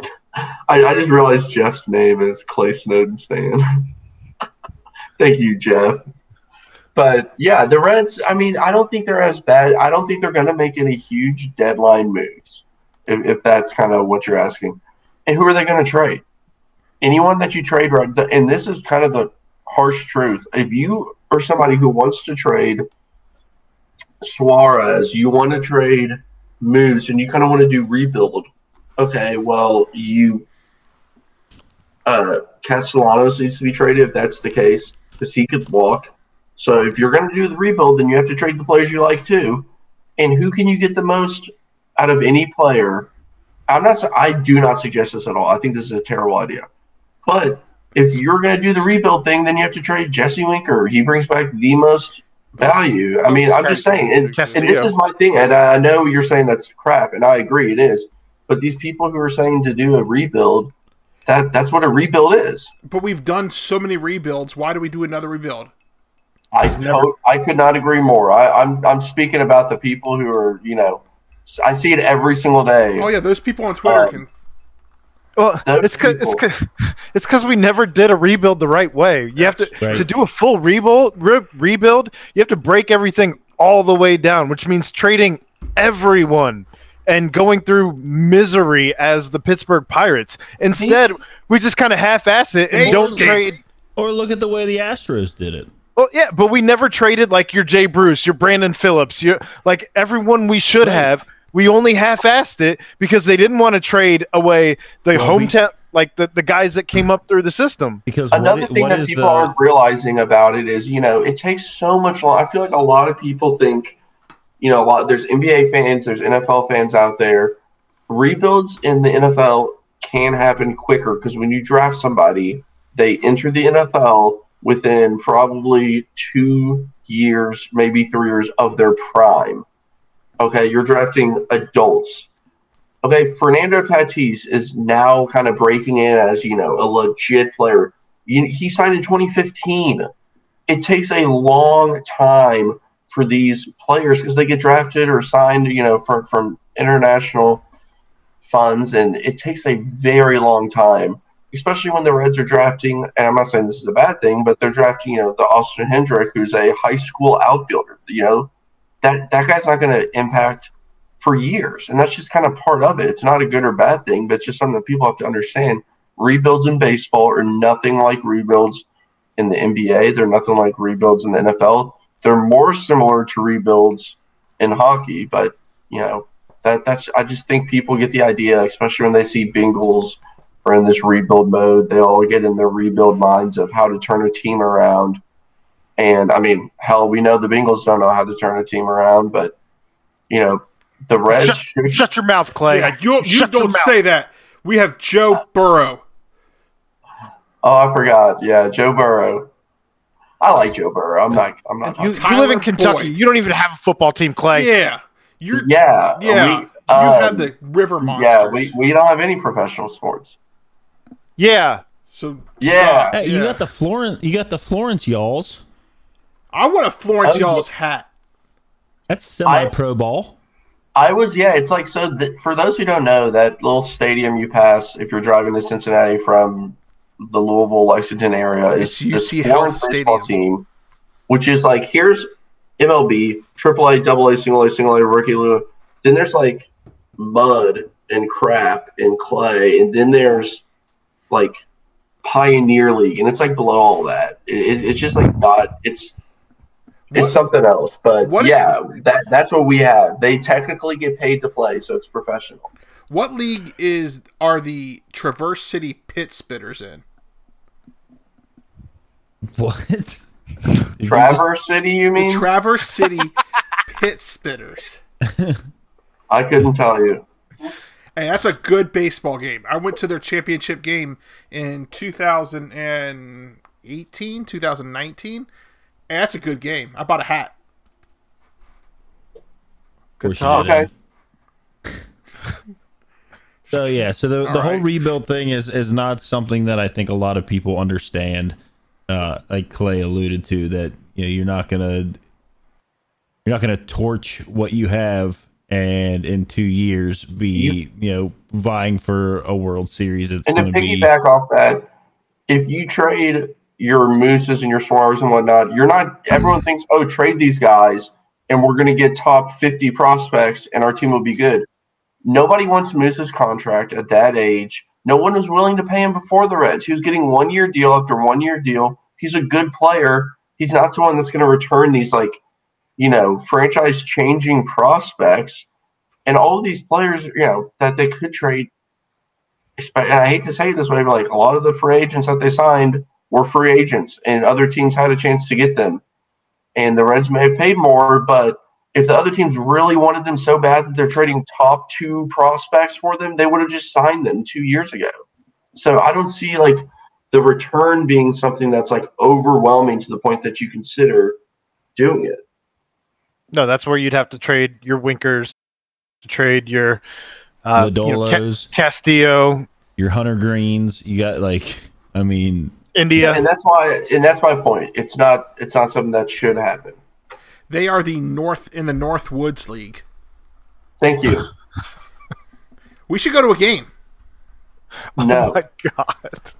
I, I just realized Jeff's name is Clay Snowden Stan. Thank you, Jeff. But yeah, the Reds. I mean, I don't think they're as bad. I don't think they're going to make any huge deadline moves, if, if that's kind of what you're asking. And who are they going to trade? Anyone that you trade right, and this is kind of the harsh truth. If you are somebody who wants to trade Suarez, you want to trade Moose, and you kind of want to do rebuild. Okay, well, you uh, Castellanos needs to be traded if that's the case, because he could walk. So if you're going to do the rebuild, then you have to trade the players you like too. And who can you get the most out of any player? I'm not. I do not suggest this at all. I think this is a terrible idea. But if you're going to do the rebuild thing, then you have to trade Jesse Winker. He brings back the most value. I mean, I'm just saying, and, and this is my thing. And I know you're saying that's crap, and I agree it is. But these people who are saying to do a rebuild, that that's what a rebuild is. But we've done so many rebuilds. Why do we do another rebuild? I to- I could not agree more. I, I'm I'm speaking about the people who are you know, I see it every single day. Oh yeah, those people on Twitter Um, can. Well, Those it's cause, it's cause, it's because we never did a rebuild the right way. You have to Right. to do a full rebuild re- rebuild. You have to break everything all the way down, which means trading everyone and going through misery as the Pittsburgh Pirates. Instead, we just kind of half-ass it and don't stink. trade. Or look at the way the Astros did it. Well, yeah, but we never traded like your Jay Bruce, your Brandon Phillips, your like everyone we should have. We only half-assed it because they didn't want to trade away the Well, we- hometown, like the, the guys that came up through the system. Because Another what, i- thing what that is people the, aren't realizing about it is, you know, it takes so much long. I feel like a lot of people think, you know, a lot. There's NBA fans, there's NFL fans out there. Rebuilds in the NFL can happen quicker because when you draft somebody, they enter the NFL within probably two years, maybe three years of their prime. Okay, you're drafting adults. Okay, Fernando Tatis is now kind of breaking in as you know a legit player. He signed in 2015. It takes a long time for these players because they get drafted or signed, you know, from from international funds, and it takes a very long time. Especially when the Reds are drafting, and I'm not saying this is a bad thing, but they're drafting, you know, the Austin Hendrick, who's a high school outfielder. You know, that that guy's not going to impact for years, and that's just kind of part of it. It's not a good or bad thing, but it's just something that people have to understand. Rebuilds in baseball are nothing like rebuilds in the NBA. They're nothing like rebuilds in the NFL. They're more similar to rebuilds in hockey, but you know that that's. I just think people get the idea, especially when they see Bengals are in this rebuild mode. They all get in their rebuild minds of how to turn a team around. And I mean, hell, we know the Bengals don't know how to turn a team around, but you know, the Reds should Shut your mouth, Clay. Yeah, you, you don't say that. We have Joe Burrow. Oh, I forgot. Yeah, Joe Burrow. I like Joe Burrow. I'm not. I'm not. You, talking- you live in Kentucky. Boyd. You don't even have a football team, Clay. Yeah, you're. yeah. Yeah, we, you um, have the River Monsters. Yeah, we, we don't have any professional sports. Yeah. So Yeah. stop. Hey, you got the Florence. You got the Florence y'alls. I want a Florence Oh, Y'all's hat. That's semi pro ball. I was. Yeah, it's like so. Th- for those who don't know, that little stadium you pass if you're driving to Cincinnati from the Louisville Lexington area is this UC Florence Health baseball Stadium. team, which is like here's MLB, AAA, Double A, Single A, Single A, Rookie League. Then there's like mud and crap and clay, and then there's like Pioneer League, and it's like below all that. It, it, it's just like not. It's What- it's something else, but what- yeah, that that's what we have. They technically get paid to play, so it's professional. What league is are the Traverse City Pit Spitters in? What? Traverse City, you The mean? Traverse City Pit Spitters. I couldn't tell you. Hey, that's a good baseball game. I went to their championship game in 2018, 2019. Hey, that's a good game. I bought a hat. Good talk. Okay. So yeah, so the, the whole rebuild thing is is not something that I think a lot of people understand. Uh, like Clay alluded to, that you know you're not gonna you're not gonna torch what you have, and in two years be you, know vying for a World Series. It's And to going to be piggyback off that, if you trade your Mooses and your Suarez and whatnot, you're not. Everyone thinks, oh, trade these guys, and we're going to get top 50 prospects, and our team will be good. Nobody wants Moose's contract at that age. No one was willing to pay him before the Reds. He was getting one year deal after one year deal. He's a good player. He's not someone that's going to return these like, you know, franchise changing prospects. And all of these players, you know, that they could trade and I hate to say it this way, but like a lot of the free agents that they signed were free agents, and other teams had a chance to get them. And the Reds may have paid more, but if the other teams really wanted them so bad that they're trading top two prospects for them, they would have just signed them two years ago. So I don't see like the return being something that's like overwhelming to the point that you consider doing it. No, that's where you'd have to trade your Winkers, to trade your uh, the you know, Ca- Castillo, your Hunter Greenes. You got like, I mean, India. And that's why and that's my point. It's not it's not something that should happen. They are the North in the North Woods League. Thank you. We should go to a game. No. Oh my god.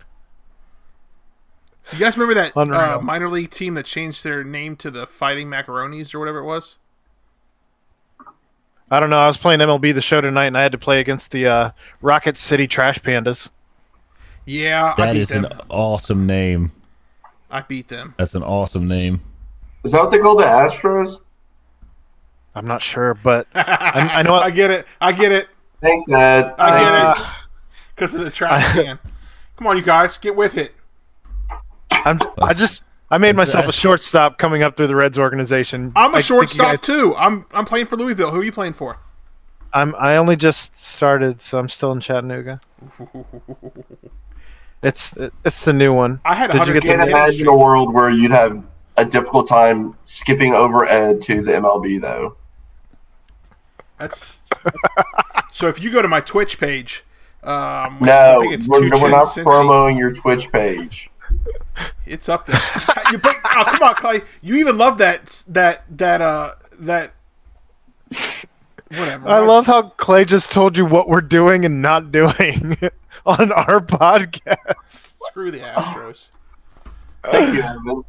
You guys remember that uh, minor league team that changed their name to the Fighting Macaronis or whatever it was? I don't know. I was playing MLB the Show tonight, and I had to play against the uh, Rocket City Trash Pandas. Yeah, I beat is them. an awesome name. I beat them. That's an awesome name. Is that what they call the Astros? I'm not sure, but I, I know. I get it. I get it. Thanks, Ed. I get Uh, it. Because of the trash can. Come on, you guys, get with it. I'm. I just. I made myself a shortstop coming up through the Reds organization. I'm a I think you shortstop guys- too. I'm I'm playing for Louisville. Who are you playing for? I'm. I only just started, so I'm still in Chattanooga. It's it's the new one. I had Did you 100 get the can't imagine a world where you'd have a difficult time skipping over Ed to the MLB, though. That's so. If you go to my Twitch page, um, No, I think it's we're, we're not Cincy, promoting your Twitch page. It's up there. you put, oh, come on, Clay. You even love that that that uh that. Whatever. I love how Clay just told you what we're doing and not doing on our podcast. Screw the Astros. Thank you, Evan.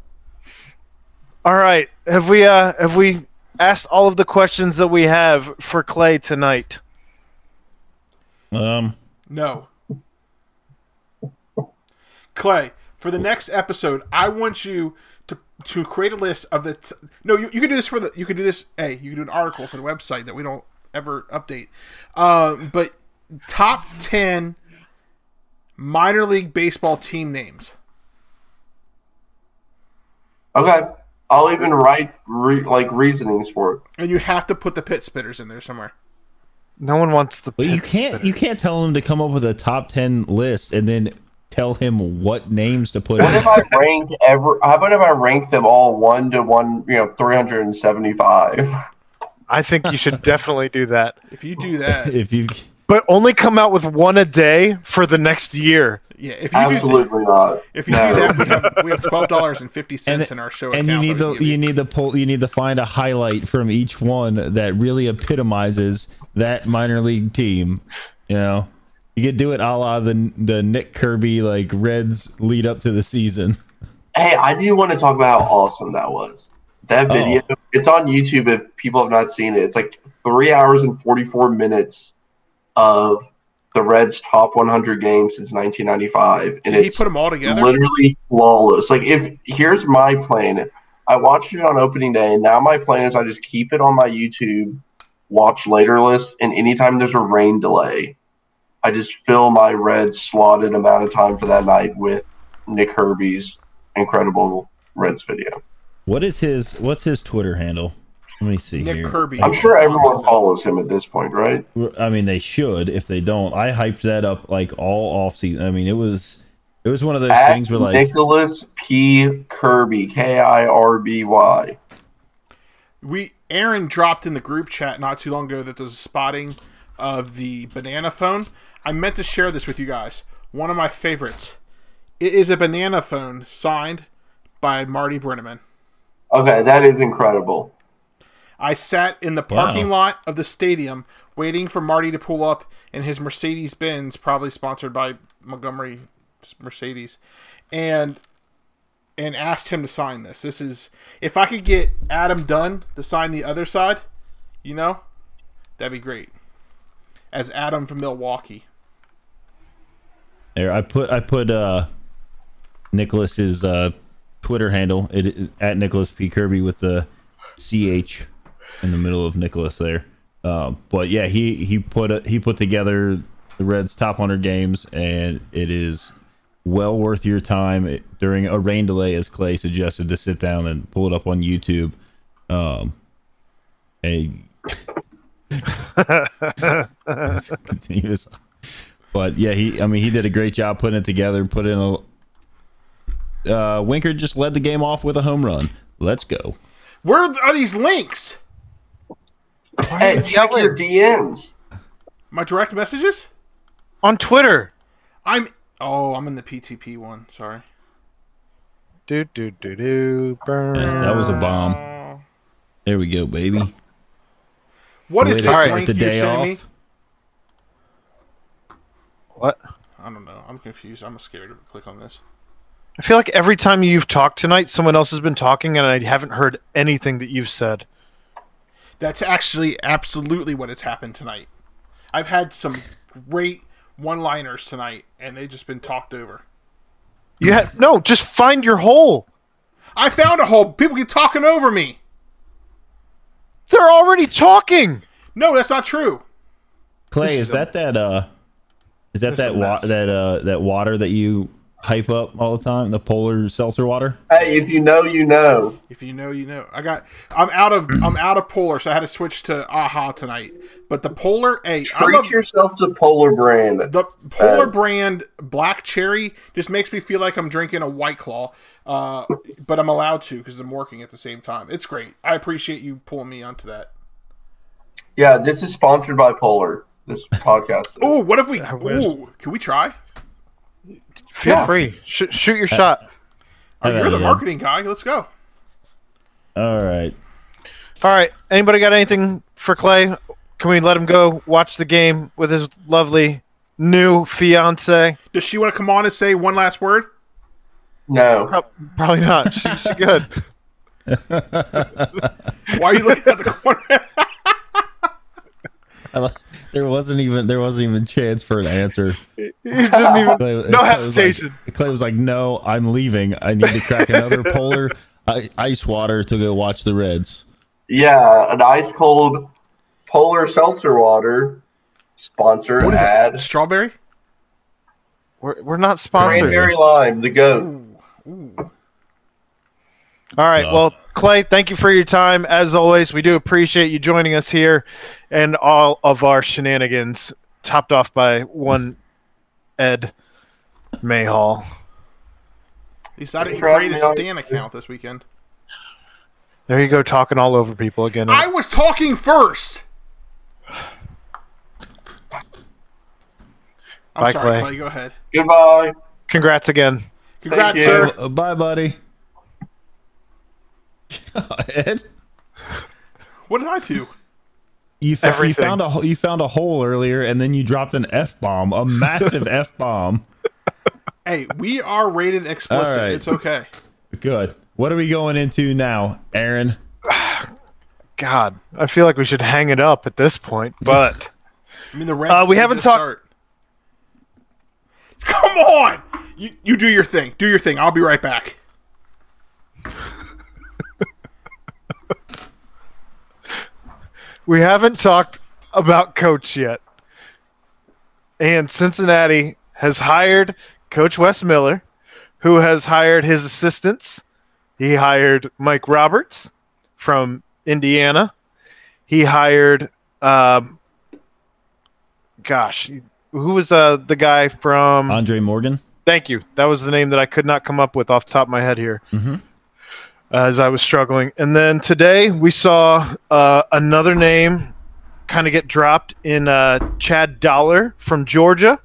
All right, have we uh have we asked all of the questions that we have for Clay tonight? Um, No. Clay, for the next episode, I want you to to create a list of the. T- no, you, you can do this for the. You can do this. Hey, you can do an article for the website that we don't ever update. Um, but top ten minor league baseball team names. Okay, I'll even write re- like reasonings for it. And you have to put the pit spitters in there somewhere. No one wants the. but you can't spitter. you can't tell him to come up with a top ten list and then tell him what names to put What in. if I rank ever? How about if I rank them all one to one? You know, three hundred and seventy-five. I think you should definitely do that, If you do that, if you but only come out with one a day for the next year. yeah. If you do, Absolutely not. if you No. do that, we have we have twelve dollars and fifty in our show. and you need that to we can give you need to pull you need to find a highlight from each one that really epitomizes that minor league team. You know, you could do it a la the the Nick Kirby like Reds lead up to the season. Hey, I do want to talk about how awesome that was. That Oh. video, it's on YouTube if people have not seen it. It's like three hours and 44 minutes of the Reds' top 100 games since 1995. And Did he put them all together? literally flawless. Like, if here's my plan I watched it on opening day, and now my plan is I just keep it on my YouTube watch later list. And anytime there's a rain delay, I just fill my Reds slotted amount of time for that night with Nick Kirby's incredible Reds video. What is his what's his Twitter handle? Let me see Nick here. Kirby. I'm sure everyone follows him at this point, right? I mean, they should. If they don't, I hyped that up like all off season. I mean, it was it was one of those At things where like Nicholas P. Kirby, K I R B Y. We Aaron dropped in the group chat not too long ago that there's a spotting of the banana phone. I meant to share this with you guys. One of my favorites. It is a banana phone signed by Marty Brennaman. Okay, that is incredible. I sat in the parking lot of the stadium waiting for Marty to pull up in his Mercedes Benz, probably sponsored by Montgomery Mercedes, and and asked him to sign this. This is if I could get Adam Dunn to sign the other side, you know, that'd be great. As Adam from Milwaukee. there, I put I put uh Nicholas's uh Twitter handle it, it- at Nicholas P Kirby with the ch in the middle of Nicholas there. Um, but yeah, he he put a, he put together the Reds top 100 games, and it is well worth your time it, during a rain delay, as Clay suggested, to sit down and pull it up on YouTube. Um, and. But yeah, he I mean he did a great job putting it together, put in a uh Winker just led the game off with a home run. Let's go. Where are these links? Hey, check your DMs. My direct messages? On Twitter. I'm oh, I'm in the PTP one. Sorry. Do do do do. Burn. Yeah, that was a bomb. There we go, baby. What is Way this to start link the you're day sending me? off. What? I don't know. I'm confused. I'm scared to click on this. I feel like every time you've talked tonight, someone else has been talking, and I haven't heard anything that you've said. That's actually absolutely what has happened tonight. I've had some great one-liners tonight, and they've just been talked over. You had no, just find your hole. I found a hole. People keep talking over me. They're already talking. No, that's not true. Clay, is that that uh is that This that is a wa- that uh that water that you hype up all the time, the polar seltzer water? Hey, if you know, you know. If you know, you know. I got. I'm out of. I'm out of Polar, so I had to switch to Aha tonight. But the Polar, hey, I Treat love yourself to Polar Brand. the Polar Uh, brand Black Cherry. Just makes me feel like I'm drinking a White Claw. Uh, but I'm allowed to because I'm working at the same time. It's great. I appreciate you pulling me onto that. Yeah, this is sponsored by Polar. This podcast. Oh, what if we? wish. Ooh, can we try? Feel Yeah. free. Sh- shoot your shot. Oh, Yeah, you're the marketing guy. Let's go. All right. All right. Anybody got anything for Clay? Can we let him go watch the game with his lovely new fiance? Does she want to come on and say one last word? No. Pro- Probably not. She's she good. Why are you looking at the corner? I li- there wasn't even there wasn't even chance for an answer. He didn't even, Clay, no Clay was like- hesitation. Clay was like, "No, I'm leaving. I need to crack another polar uh, ice water to go watch the Reds." Yeah, an ice cold Polar seltzer water sponsor what is ad. that? Strawberry? We're, we're not sponsored. Cranberry lime, the goat. All right. No. Well, Clay, thank you for your time. As always, we do appreciate you joining us here and all of our shenanigans, topped off by one Ed Mayhall. At least I didn't Thanks for create a. Stan account this weekend. There you go, talking all over people again. I was talking first. I'm Bye, sorry, Clay. Clay. Go ahead. Goodbye. Congrats again. Congrats, you. sir. Uh, bye, buddy. Ed, What did I do? you, fa- you found a you found a hole earlier, and then you dropped an f bomb, a massive f bomb. Hey, we are rated explicit. All right. It's okay. Good. What are we going into now, Aaron? God, I feel like we should hang it up at this point, but I mean, the Reds. Uh, we haven't talked- Come on, you you do your thing. Do your thing. I'll be right back. We haven't talked about coach yet. And Cincinnati has hired Coach Wes Miller, who has hired his assistants. He hired Mike Roberts from Indiana. He hired, um, gosh, who was uh, the guy from? Andre Morgan. Thank you. That was the name that I could not come up with off the top of my head here Mhm. As I was struggling. And then today we saw uh, another name kind of get dropped in uh, Chad Dollar from Georgia,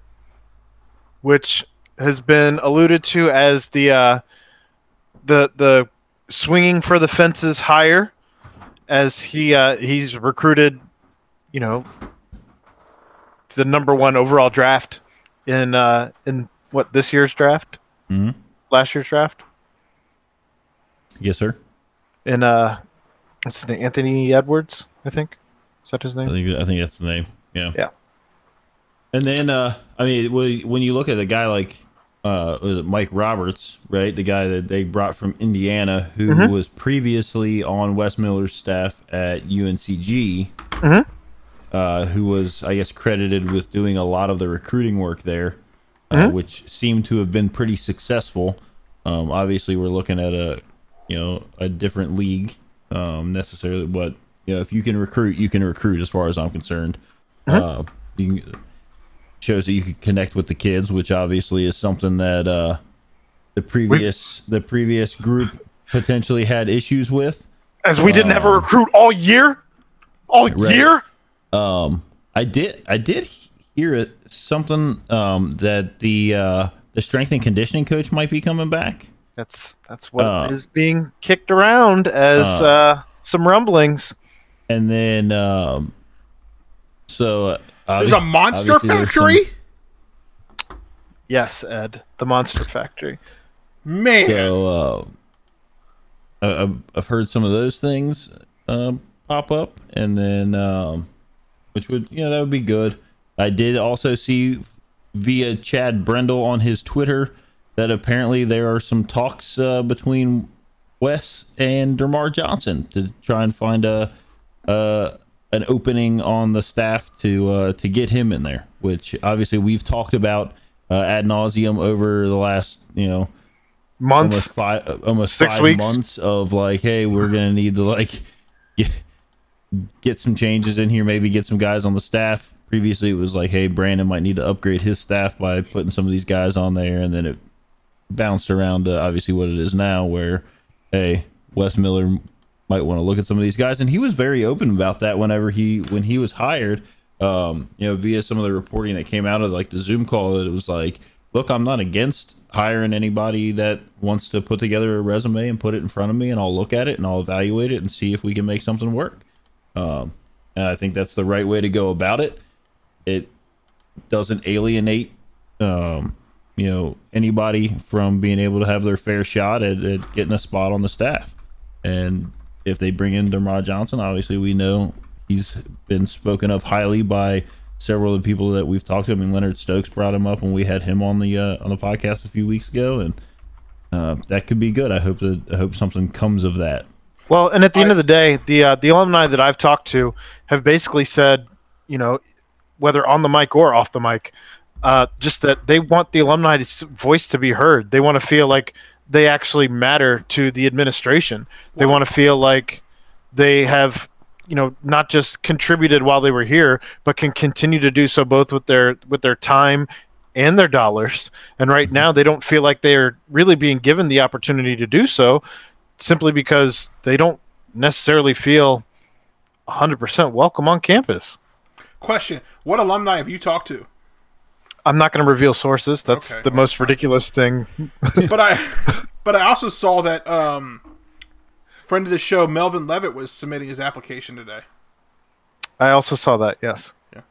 which has been alluded to as the uh, the the swinging for the fences higher, as he uh, he's recruited, you know, the number one overall draft in uh, in what this year's draft, Mhm. last year's draft, Yes, sir. And uh, what's his name? Anthony Edwards, I think. Is that his name? I think I think that's the name. Yeah. Yeah. And then uh I mean when you look at a guy like uh was it Mike Roberts, right? The guy that they brought from Indiana who Mhm. was previously on Wes Miller's staff at UNCG. Mhm. Uh, who was I guess credited with doing a lot of the recruiting work there, uh, which seemed to have been pretty successful. Um, obviously, we're looking at a you know a different league um, necessarily, but you know if you can recruit, you can recruit. As far as I'm concerned, uh, you can, shows that you can connect with the kids, which obviously is something that uh, the previous the previous group potentially had issues with. As we didn't have a recruit all year, all Right. year. Um, I did I did hear it something um, that the uh, the strength and conditioning coach might be coming back. That's that's what Uh, is being kicked around as uh, uh, some rumblings. and then um so uh, There's a monster obviously there's some- factory. Yes, Ed, the Monster Factory. Man, so uh, I- I've, I've heard some of those things um, pop up, and then um, which would you know that would be good. I did also see via Chad Brendel on his Twitter that apparently there are some talks uh, between Wes and Dermar Johnson to try and find a uh, an opening on the staff to uh, to get him in there, which obviously we've talked about uh, ad nauseum over the last you know Month. almost five uh, almost Six five weeks? months of like, hey, we're gonna need to like get get some changes in here, maybe get some guys on the staff. Previously, it was like, hey, Brandon might need to upgrade his staff by putting some of these guys on there, and then it bounced around to obviously what it is now, where hey, Wes Miller might want to look at some of these guys, and he was very open about that whenever he when he was hired. Um, you know, via some of the reporting that came out of like the Zoom call, it was like, look, I'm not against hiring anybody that wants to put together a resume and put it in front of me, and I'll look at it and I'll evaluate it and see if we can make something work. Um, and I think that's the right way to go about it. It doesn't alienate, um, you know, anybody from being able to have their fair shot at, at getting a spot on the staff. And if they bring in DerMarr Johnson, obviously we know he's been spoken of highly by several of the people that we've talked to. I mean, Leonard Stokes brought him up when we had him on the uh, on the podcast a few weeks ago, and uh, that could be good. I hope that I hope something comes of that. Well, and at the end of the day, the uh, the alumni that I've talked to have basically said, you know, whether on the mic or off the mic, uh, just that they want the alumni's voice to be heard. They want to feel like they actually matter to the administration. They want to feel like they have, you know, not just contributed while they were here, but can continue to do so both with their with their time and their dollars. And right now, they don't feel like they're really being given the opportunity to do so simply because they don't necessarily feel 100% welcome on campus. Question: What alumni have you talked to? I'm not going to reveal sources. That's Okay, the well, most fine. ridiculous thing. but I, but I also saw that um, friend of the show Melvin Levett was submitting his application today. I also saw that. Yes. Yeah.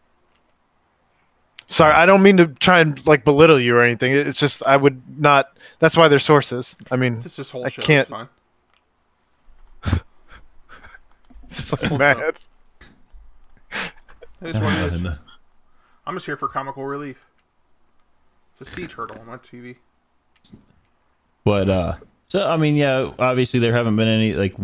Sorry, I don't mean to try and like belittle you or anything. It's just I would not. That's why they're sources. I mean, This is whole I show. can't- It's fine. it's just like mad. It is what it is. I'm just here for comical relief. It's a sea turtle on my TV. But uh so I mean yeah, obviously there haven't been any like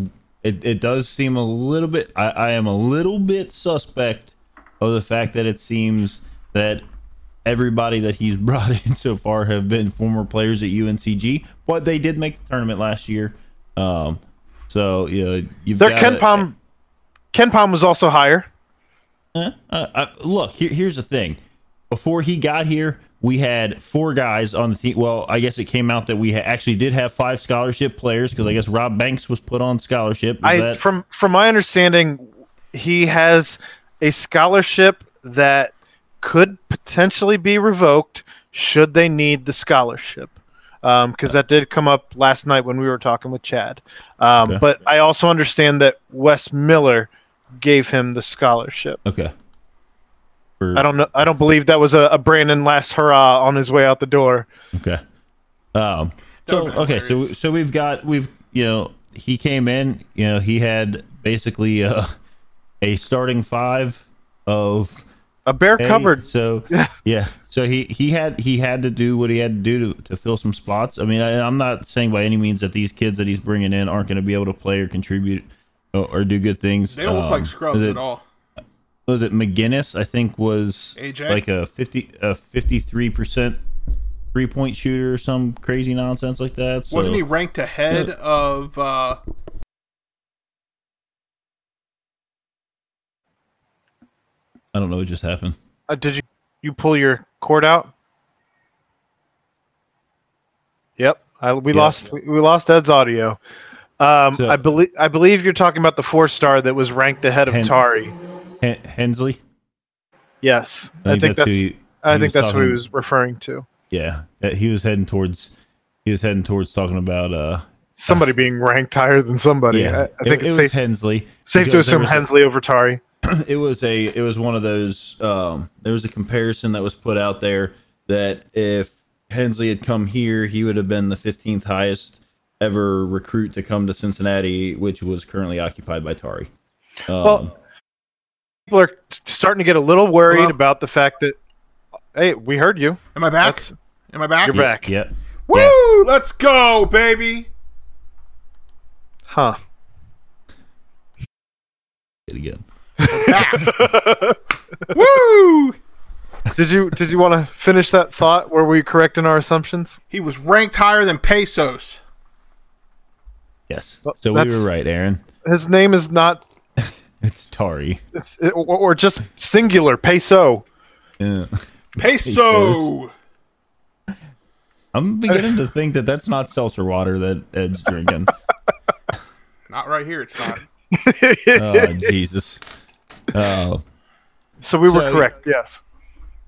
it, it does seem a little bit I, I am a little bit suspect of the fact that it seems that everybody that he's brought in so far have been former players at UNCG, but they did make the tournament last year. Um so you know you've Their got Ken Palm, Ken Palm was also higher. uh, uh, look, here, here's the thing. Before he got here, we had four guys on the team. Well, I guess it came out that we ha- actually did have five scholarship players because I guess Rob Banks was put on scholarship. I that- from from my understanding, he has a scholarship that could potentially be revoked should they need the scholarship. Because that did come up last night when we were talking with Chad. Um, Okay. But I also understand that Wes Miller gave him the scholarship. okay. For- I don't know. I don't believe that was a, a Brannen last hurrah on his way out the door. Okay. Um. So okay. So so we've got we've you know he came in. You know he had basically uh, a starting five of A bare Hey, cupboard. So yeah, so he he had he had to do what he had to do to, to fill some spots. I mean, I, I'm not saying by any means that these kids that he's bringing in aren't going to be able to play or contribute or, or do good things. They don't look Um, like scrubs it, at all. Was it McGinnis? I think was AJ? like a fifty a fifty three percent three point shooter or some crazy nonsense like that. So, Wasn't he ranked ahead of? Uh, I don't know what just happened. Uh, did you you pull your cord out? Yep. I, we Yeah. lost we, we lost Ed's audio. Um, So- I believe I believe you're talking about the four star that was ranked ahead of Hen- Tari. Hen- Hensley. Yes, I think, that's. who he- I he think that's who he was referring to. Yeah, uh, he was heading towards. He was heading towards talking about uh Somebody being ranked higher than somebody. Yeah, I, I think it, it's it was safe, Hensley. safe to assume was a- Hensley over Tari. it was a it was one of those um there was a comparison that was put out there that if Hensley had come here he would have been the 15th highest ever recruit to come to Cincinnati which was currently occupied by Tari Um, Well, people are starting to get a little worried Hello? about the fact that. Hey, we heard you. Am I back? That's- Am I back? You're back. Yeah. Woo! Let's go, baby. Huh. It again. Woo! Did you did you want to finish that thought? Were we correct in our assumptions? He was ranked higher than Pesos. Yes. Well, So we were right, Aaron. His name is not. It's Tari. It's it, or, or just singular peso. Yeah. Peso. I'm beginning to think that that's not seltzer water that Ed's drinking. Not right here. It's not. oh Jesus. Oh. So we were So- correct. Yes.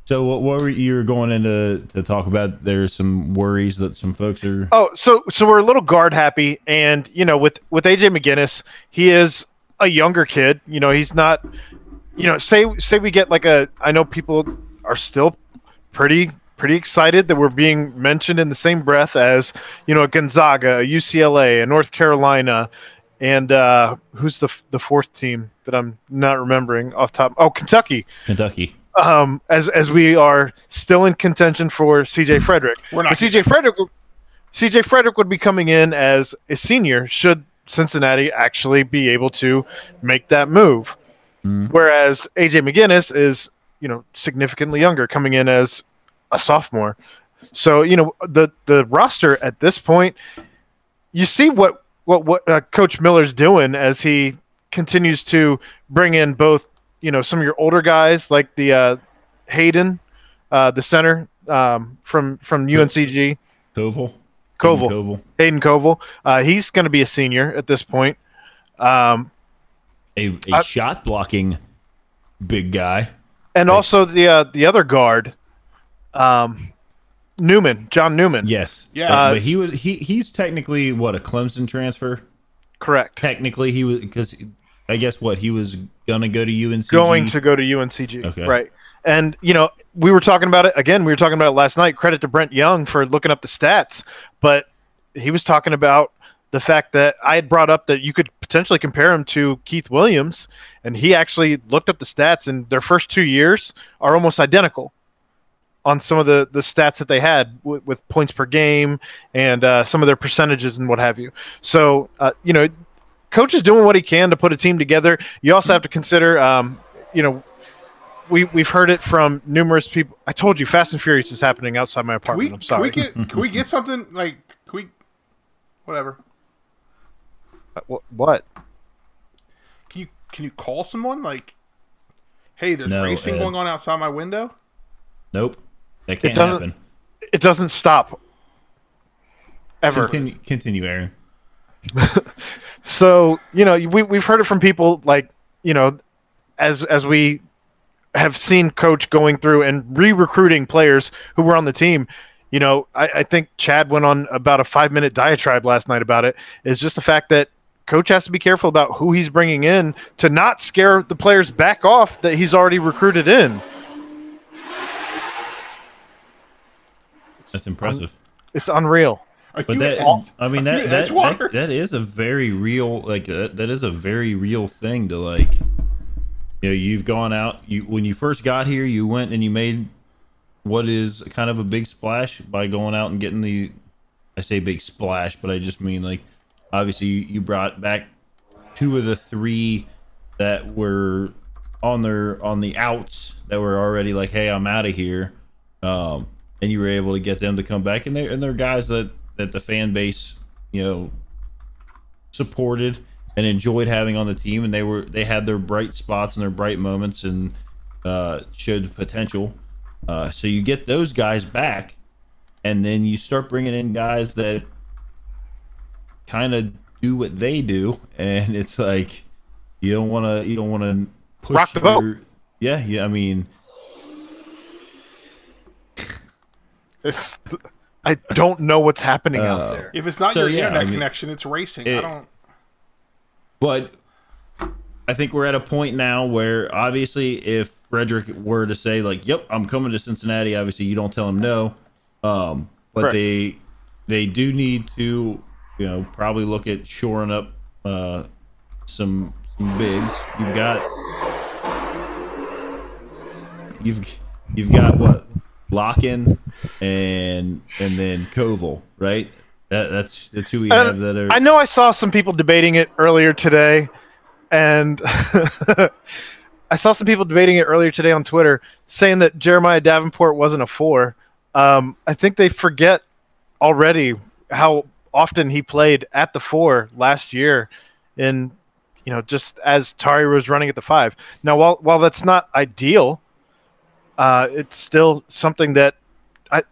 So what, what were you were going into to talk about? There's some worries that some folks are. Oh, so so we're a little guard happy, and you know, with with AJ McGinnis, he is a younger kid. You know, he's not. You know, say say we get like a. I know people are still pretty pretty excited that we're being mentioned in the same breath as you know a Gonzaga, a UCLA, a North Carolina, and uh, who's the the fourth team that I'm not remembering off top? Oh, Kentucky. Kentucky. Um, as as we are still in contention for CJ Fredrick. We're not. CJ Fredrick, CJ Fredrick would be coming in as a senior should Cincinnati actually be able to make that move. Whereas AJ McGinnis is, you know, significantly younger, coming in as a sophomore. So you know the the roster at this point, you see what what what uh, Coach Miller's doing as he continues to bring in both you know some of your older guys like the uh, Hayden, uh, the center um, from from UNCG. Koval. Koval. Koval. Hayden Koval. Uh, he's going to be a senior at this point. Um, A, a I- shot blocking big guy. and also the uh, the other guard, um, Newman, John Newman. Yes. Yes. Uh, but he was he he's technically what a Clemson transfer. Correct. Technically, he was because I guess what he was gonna go to UNC. Going to go to UNCG. Okay. Right. And you know, we were talking about it again. We were talking about it last night. Credit to Brent Young for looking up the stats, but he was talking about the fact that I had brought up that you could potentially compare him to Keith Williams, and he actually looked up the stats, and their first two years are almost identical on some of the the stats that they had with, with points per game and uh, some of their percentages and what have you. So uh, you know, coach is doing what he can to put a team together. You also have to consider, um, you know. We, we've heard it from numerous people. I told you, Fast and Furious is happening outside my Can we, apartment. I'm can sorry. we get can we get something like can we whatever. Uh, Wh- what? Can you can you call someone like hey, there's No, racing Ed. going on outside my window? Nope. That can't doesn't- happen. It doesn't stop. Ever. Continue, continue, Aaron. So you know, we we've heard it from people like you know, as as we have seen coach going through and re-recruiting players who were on the team. You know, I, I think Chad went on about a five minute diatribe last night about it. Is just the fact that coach has to be careful about who he's bringing in to not scare the players back off that he's already recruited in. That's impressive. It's unreal. Are But that, off? I mean, that that, that, that is a very real, like that, that is a very real thing to like. You know, you've gone out. You when you first got here, you went and you made what is kind of a big splash by going out and getting the. I say big splash, but I just mean like, obviously you, brought back two of the three that were on their on the outs that were already like, hey, I'm out of here. Um, and you were able to get them to come back, and they are and they're guys that that the fan base, you know, supported and enjoyed having on the team, and they were they had their bright spots and their bright moments, and uh, showed potential. Uh, so you get those guys back, and then you start bringing in guys that kind of do what they do, and it's like you don't want to you don't want to push Rock the boat. your- Yeah, yeah. I mean, It's I don't know what's happening out Uh, there. If it's not So, your yeah, internet I mean, connection, it's racing. I don't. But I think we're at a point now where obviously, if Fredrick were to say like, "Yep, I'm coming to Cincinnati," obviously you don't tell him no. Um, but Correct. they they do need to, you know, probably look at shoring up uh, some some bigs. You've got you've you've got what Locken and and then Koval, right? That, that's that's who we And have that are. I know I saw some people debating it earlier today, and I saw some people debating it earlier today on Twitter, saying that Jeremiah Davenport wasn't a four. Um, I think they forget already how often he played at the four last year, in you know just as Tari was running at the five. Now, while while that's not ideal, uh, it's still something that I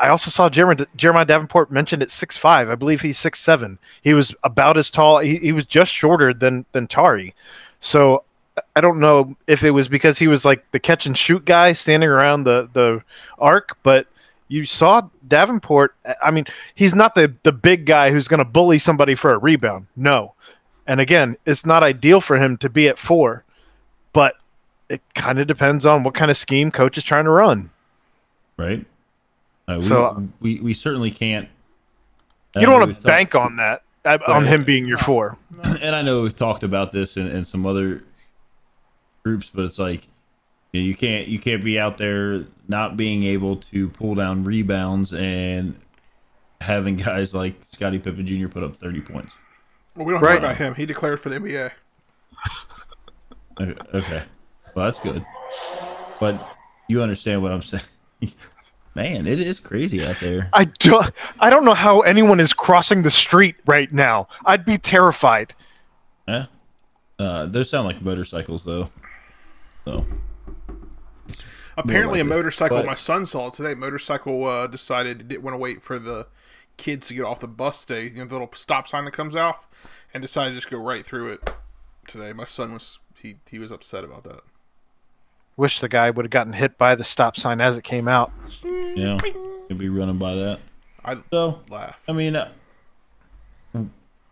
I also saw Jeremiah, Jeremiah Davenport mentioned at six five. I believe he's six seven. He was about as tall. He, he was just shorter than than Tari. So I don't know if it was because he was like the catch and shoot guy standing around the the arc, but you saw Davenport. I mean, he's not the the big guy who's going to bully somebody for a rebound. No, and again, it's not ideal for him to be at four, but it kind of depends on what kind of scheme coach is trying to run. right? Uh, we, So- we we certainly can't. You don't want we've to talked- bank on that uh, on him being your four. and I know we've talked about this in, in some other groups, but it's like you, know, you can't you can't be out there not being able to pull down rebounds and having guys like Scottie Pippen Jr. put up thirty points. Well, we don't Right. talk about him. He declared for the NBA. Okay, okay. well that's good, but you understand what I'm saying. Man, it is crazy out there. I don't. I don't know how anyone is crossing the street right now. I'd be terrified. Yeah. Uh, those sound like motorcycles though. So Apparently, a like it, motorcycle. but- my son saw today. Motorcycle uh, decided it didn't want to wait for the kids to get off the bus today. You know, the little stop sign that comes off, and decided to just go right through it today. My son was he he was upset about that. Wish the guy would have gotten hit by the stop sign as it came out. yeah, he'd be running by that. I So laugh. I mean, uh,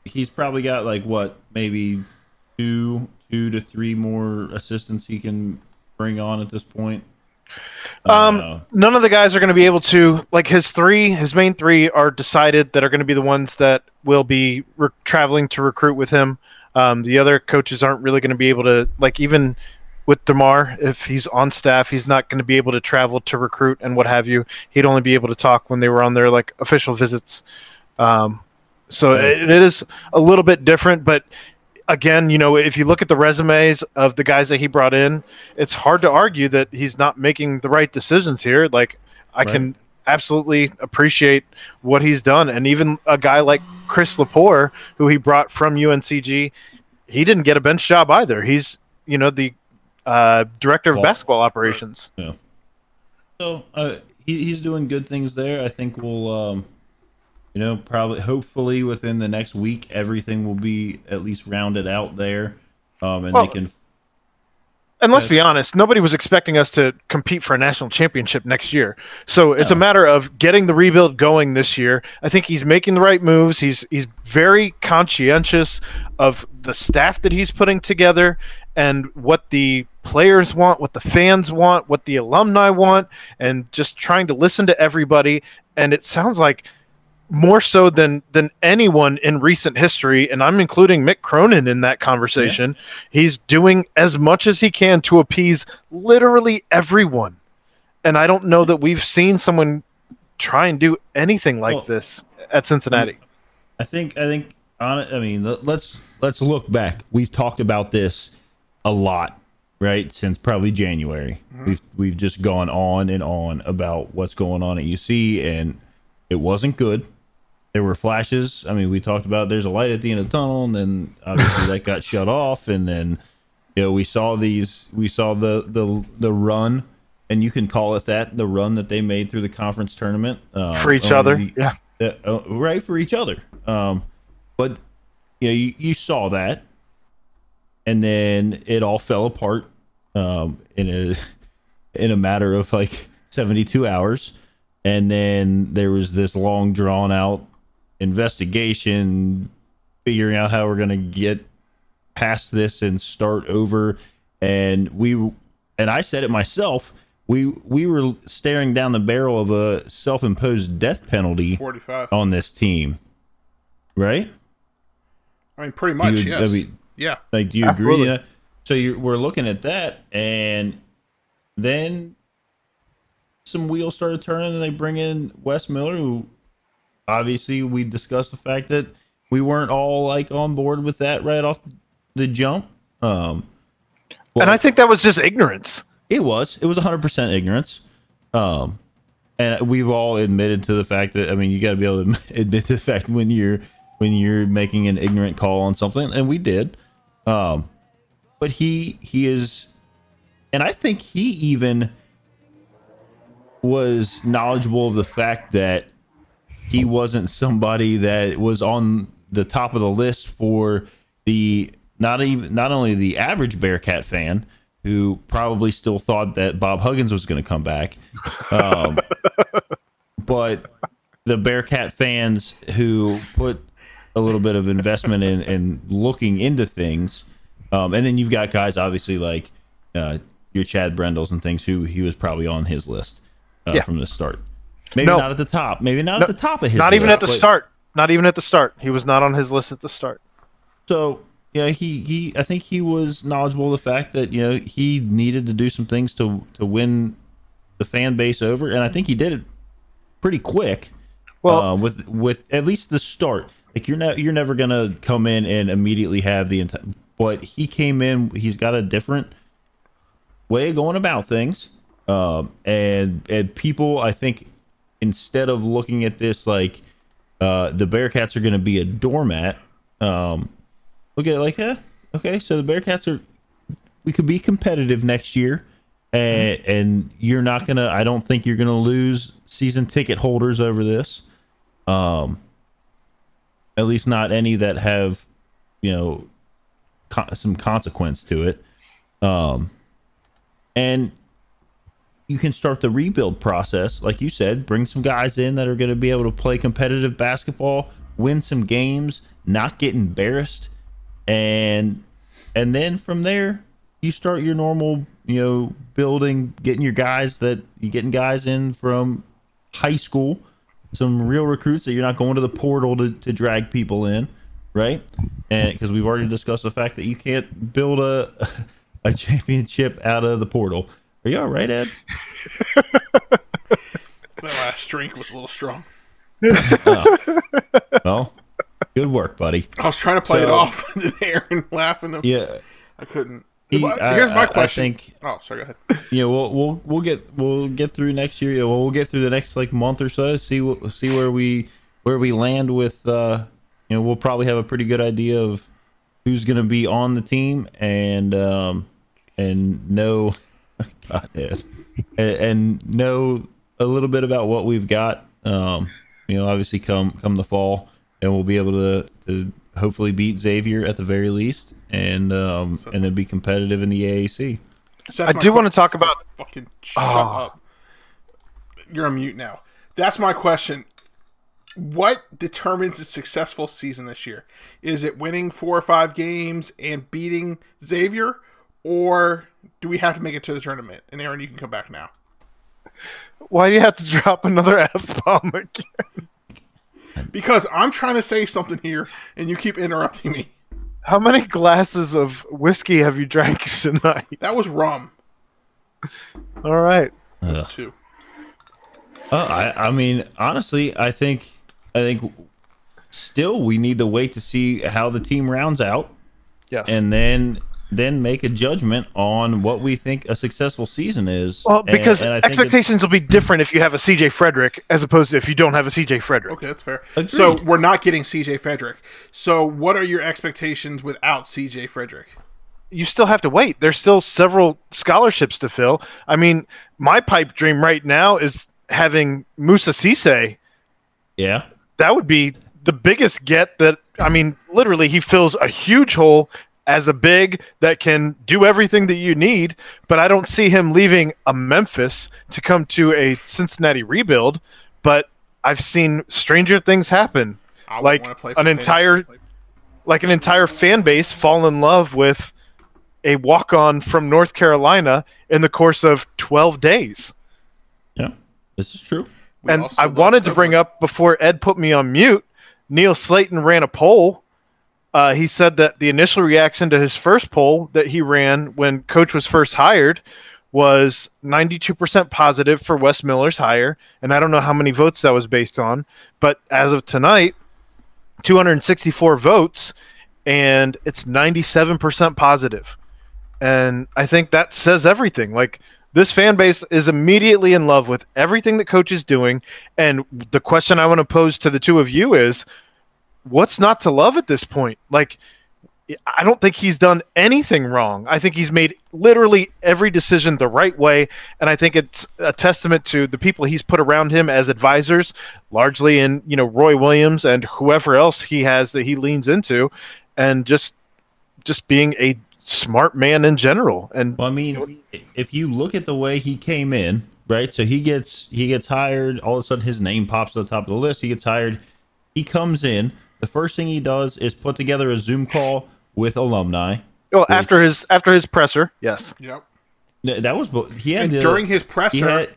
he's probably got like what, maybe two, two to three more assistants he can bring on at this point. Um, Uh, none of the guys are going to be able to like his three. His main three are decided that are going to be the ones that will be re- traveling to recruit with him. Um, the other coaches aren't really going to be able to like even with DerMarr, if he's on staff, he's not going to be able to travel to recruit and what have you. He'd only be able to talk when they were on their like official visits. Um, so it, it is a little bit different, but again, you know, if you look at the resumes of the guys that he brought in, it's hard to argue that he's not making the right decisions here. Like I can absolutely appreciate what he's done, and even a guy like Chris Lepore, who he brought from UNCG, he didn't get a bench job either. He's you know the uh, director of Well, basketball operations. yeah. So uh, he, he's doing good things there. I think we'll, um, you know, probably, hopefully within the next week, everything will be at least rounded out there, um, and Well, they can And let's be honest, nobody was expecting us to compete for a national championship next year. So it's a matter of getting the rebuild going this year. I think he's making the right moves. He's he's very conscientious of the staff that he's putting together and what the players want, what the fans want, what the alumni want, and just trying to listen to everybody. And it sounds like more so than than anyone in recent history, and I'm including Mick Cronin in that conversation. He's doing as much as he can to appease literally everyone. And I don't know that we've seen someone try and do anything like Well, this at Cincinnati. I think I think on. I mean, let's let's look back. We've talked about this a lot, right? Since probably January. We've we've just gone on and on about what's going on at UC, and it wasn't good. There were flashes. I mean, we talked about there's a light at the end of the tunnel, and then obviously that got shut off, and then you know we saw these we saw the the the run. And you can call it that, the run that they made through the conference tournament uh, For each other. the- Yeah. uh, uh, right for each other. Um, but you, know, you you saw that, and then it all fell apart um, in a in a matter of like seventy two hours, and then there was this long drawn out investigation, figuring out how we're gonna get past this and start over, and we and I said it myself. We we were staring down the barrel of a self imposed death penalty Forty five. on this team, right? I mean, pretty much. would- yes. I mean, Yeah. Like, do you Absolutely. agree? Yeah. So you're, we're looking at that, and then some wheels started turning, and they bring in Wes Miller, who obviously we discussed the fact that we weren't all like on board with that right off the jump. Um, and I think that was just ignorance. it was. It was 100% ignorance. Um, and we've all admitted to the fact that I mean, you got to be able to admit to the fact when you're when you're making an ignorant call on something, and we did. Um, but he he is, and I think he even was knowledgeable of the fact that he wasn't somebody that was on the top of the list for the not even not only the average Bearcat fan who probably still thought that Bob Huggins was going to come back, um, but the Bearcat fans who put a little bit of investment in, in looking into things, um, and then you've got guys obviously like uh, your Chad Brendels and things who he was probably on his list uh, Yeah. from the start. Maybe No. not at the top. Maybe not at the top of his. Not even list, at the but- start. Not even at the start. He was not on his list at the start. So yeah, he he I think he was knowledgeable of the fact that you know he needed to do some things to to win the fan base over, and I think he did it pretty quick. Well- uh, with with at least the start, like you're not you're never gonna come in and immediately have the entire. But he came in. He's got a different way of going about things, um, and and people I think instead of looking at this like uh, the Bearcats are to be a doormat. Um, look at it like, eh, okay, so the Bearcats are. We could be competitive next year, and and you're not gonna. I don't think you're gonna lose season ticket holders over this. Um, at least not any that have, you know, some consequence to it. Um, and you can start the rebuild process, like you said, bring some guys in that are going to be able to play competitive basketball, win some games, not get embarrassed, and and then from there you start your normal, you know, building, getting your guys that you getting guys in from high school, some real recruits that you're not going to the portal to, to drag people in, right? And because we've already discussed the fact that you can't build a a championship out of the portal. Are you all right, Ed? My last drink was a little strong. Oh. Well, good work, buddy. I was trying to play it off, and Aaron laughing. Yeah, I couldn't. He- Here's I- my I- I question. think- oh, sorry. Go ahead. yeah. We'll we'll we'll get we'll get through next year. Yeah, well, we'll get through the next like month or so. See what see where we where we land with. uh You know, we'll probably have a pretty good idea of who's going to be on the team and um and know God, Ed, and, and know a little bit about what we've got. Um, you know, obviously come come the fall, and we'll be able to to hopefully beat Xavier at the very least, and um and then be competitive in the AAC. So I do que- want to talk about Fucking shut Oh. up. You're on mute now. That's my question. What determines a successful season this year? Is it winning four or five games and beating Xavier, or do we have to make it to the tournament? And Aaron, you can come back now. why do you have to drop another f bomb again? Because I'm trying to say something here, and you keep interrupting me. How many glasses of whiskey have you drank tonight? That was rum. All right. Too. Oh, I, I mean, honestly, I think, I think, still we need to wait to see how the team rounds out, Yes. and then then make a judgment on what we think a successful season is. well, because and I think expectations will be different if you have a CJ Fredrick as opposed to if you don't have a CJ Fredrick. Okay, that's fair. Agreed. So we're not getting CJ Fredrick. So what are your expectations without CJ Fredrick? you still have to wait. There's still several scholarships to fill. I mean, my pipe dream right now is having Moussa Cisse. yeah, That would be the biggest get that I mean, literally he fills a huge hole as a big that can do everything that you need, but I don't see him leaving a Memphis to come to a Cincinnati rebuild, but I've seen stranger things happen. I Like play an Pitt. entire like an entire fan base fall in love with a walk on from North Carolina in the course of 12 days. yeah, this is true. We and I wanted to bring up before Ed put me on mute, Neil Slayton ran a poll Uh, he said that the initial reaction to his first poll that he ran when coach was first hired was 92% positive for Wes Miller's hire. And I don't know how many votes that was based on, but as of tonight, 264 votes, and it's 97% positive. And I think that says everything. Like, this fan base is immediately in love with everything that coach is doing. And the question I want to pose to the two of you is what's not to love at this point? Like, I don't think he's done anything wrong. I think he's made literally every decision the right way, and I think it's a testament to the people he's put around him as advisors, largely in you know Roy Williams and whoever else he has that he leans into, and just just being a smart man in general. And Well, I mean, if you look at the way he came in, right? So he gets he gets hired. All of a sudden, his name pops to the top of the list. He gets hired. He comes in. The first thing he does is put together a Zoom call with alumni. well, after his after his presser, yes, Yep. That was he had And to- during his he presser, had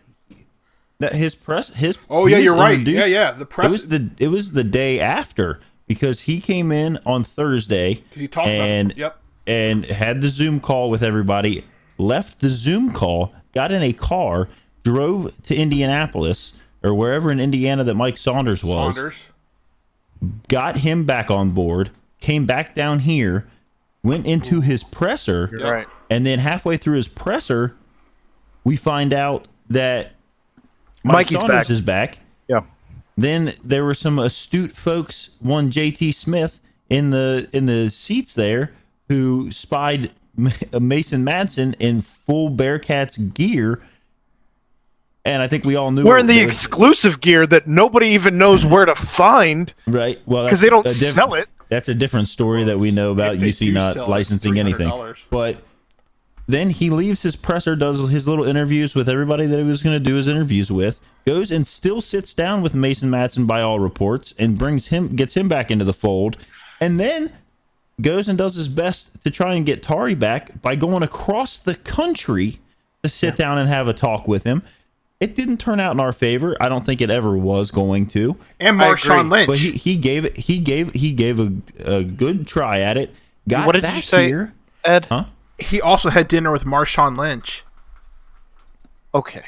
that his press his. Oh, yeah, you're right. Yeah, yeah, the press- It was the it was the day after because he came in on Thursday. 'Cause he talked about it. and Yep. and had the Zoom call with everybody. Left the Zoom call, got in a car, drove to Indianapolis or wherever in Indiana that Mike Saunders was. Saunders. Got him back on board. Came back down here, went into his presser, right. and then halfway through his presser, we find out that Mike Mikey's Saunders back. is back. Yeah, Then there were some astute folks, one JT Smith in the in the seats there, who spied Mason Madsen in full Bearcats gear, and I think we all knew wearing the there was- exclusive gear that nobody even knows where to find right. Well, because they don't diff- sell it. That's a different story that we know about If they UC not sell it, it's licensing anything. But then he leaves his presser, does his little interviews with everybody that he was going to do his interviews with, goes and still sits down with Mason Madsen by all reports, and brings him, gets him back into the fold, and then goes and does his best to try and get Tari back by going across the country to sit down and have a talk with him. It didn't turn out in our favor. I don't think it ever was going to. And I Marshawn. Lynch. But he, he gave it. He gave he gave a, a good try at it. Got What did back you say, here. Ed? Huh? he also had dinner with Marshawn Lynch. Okay.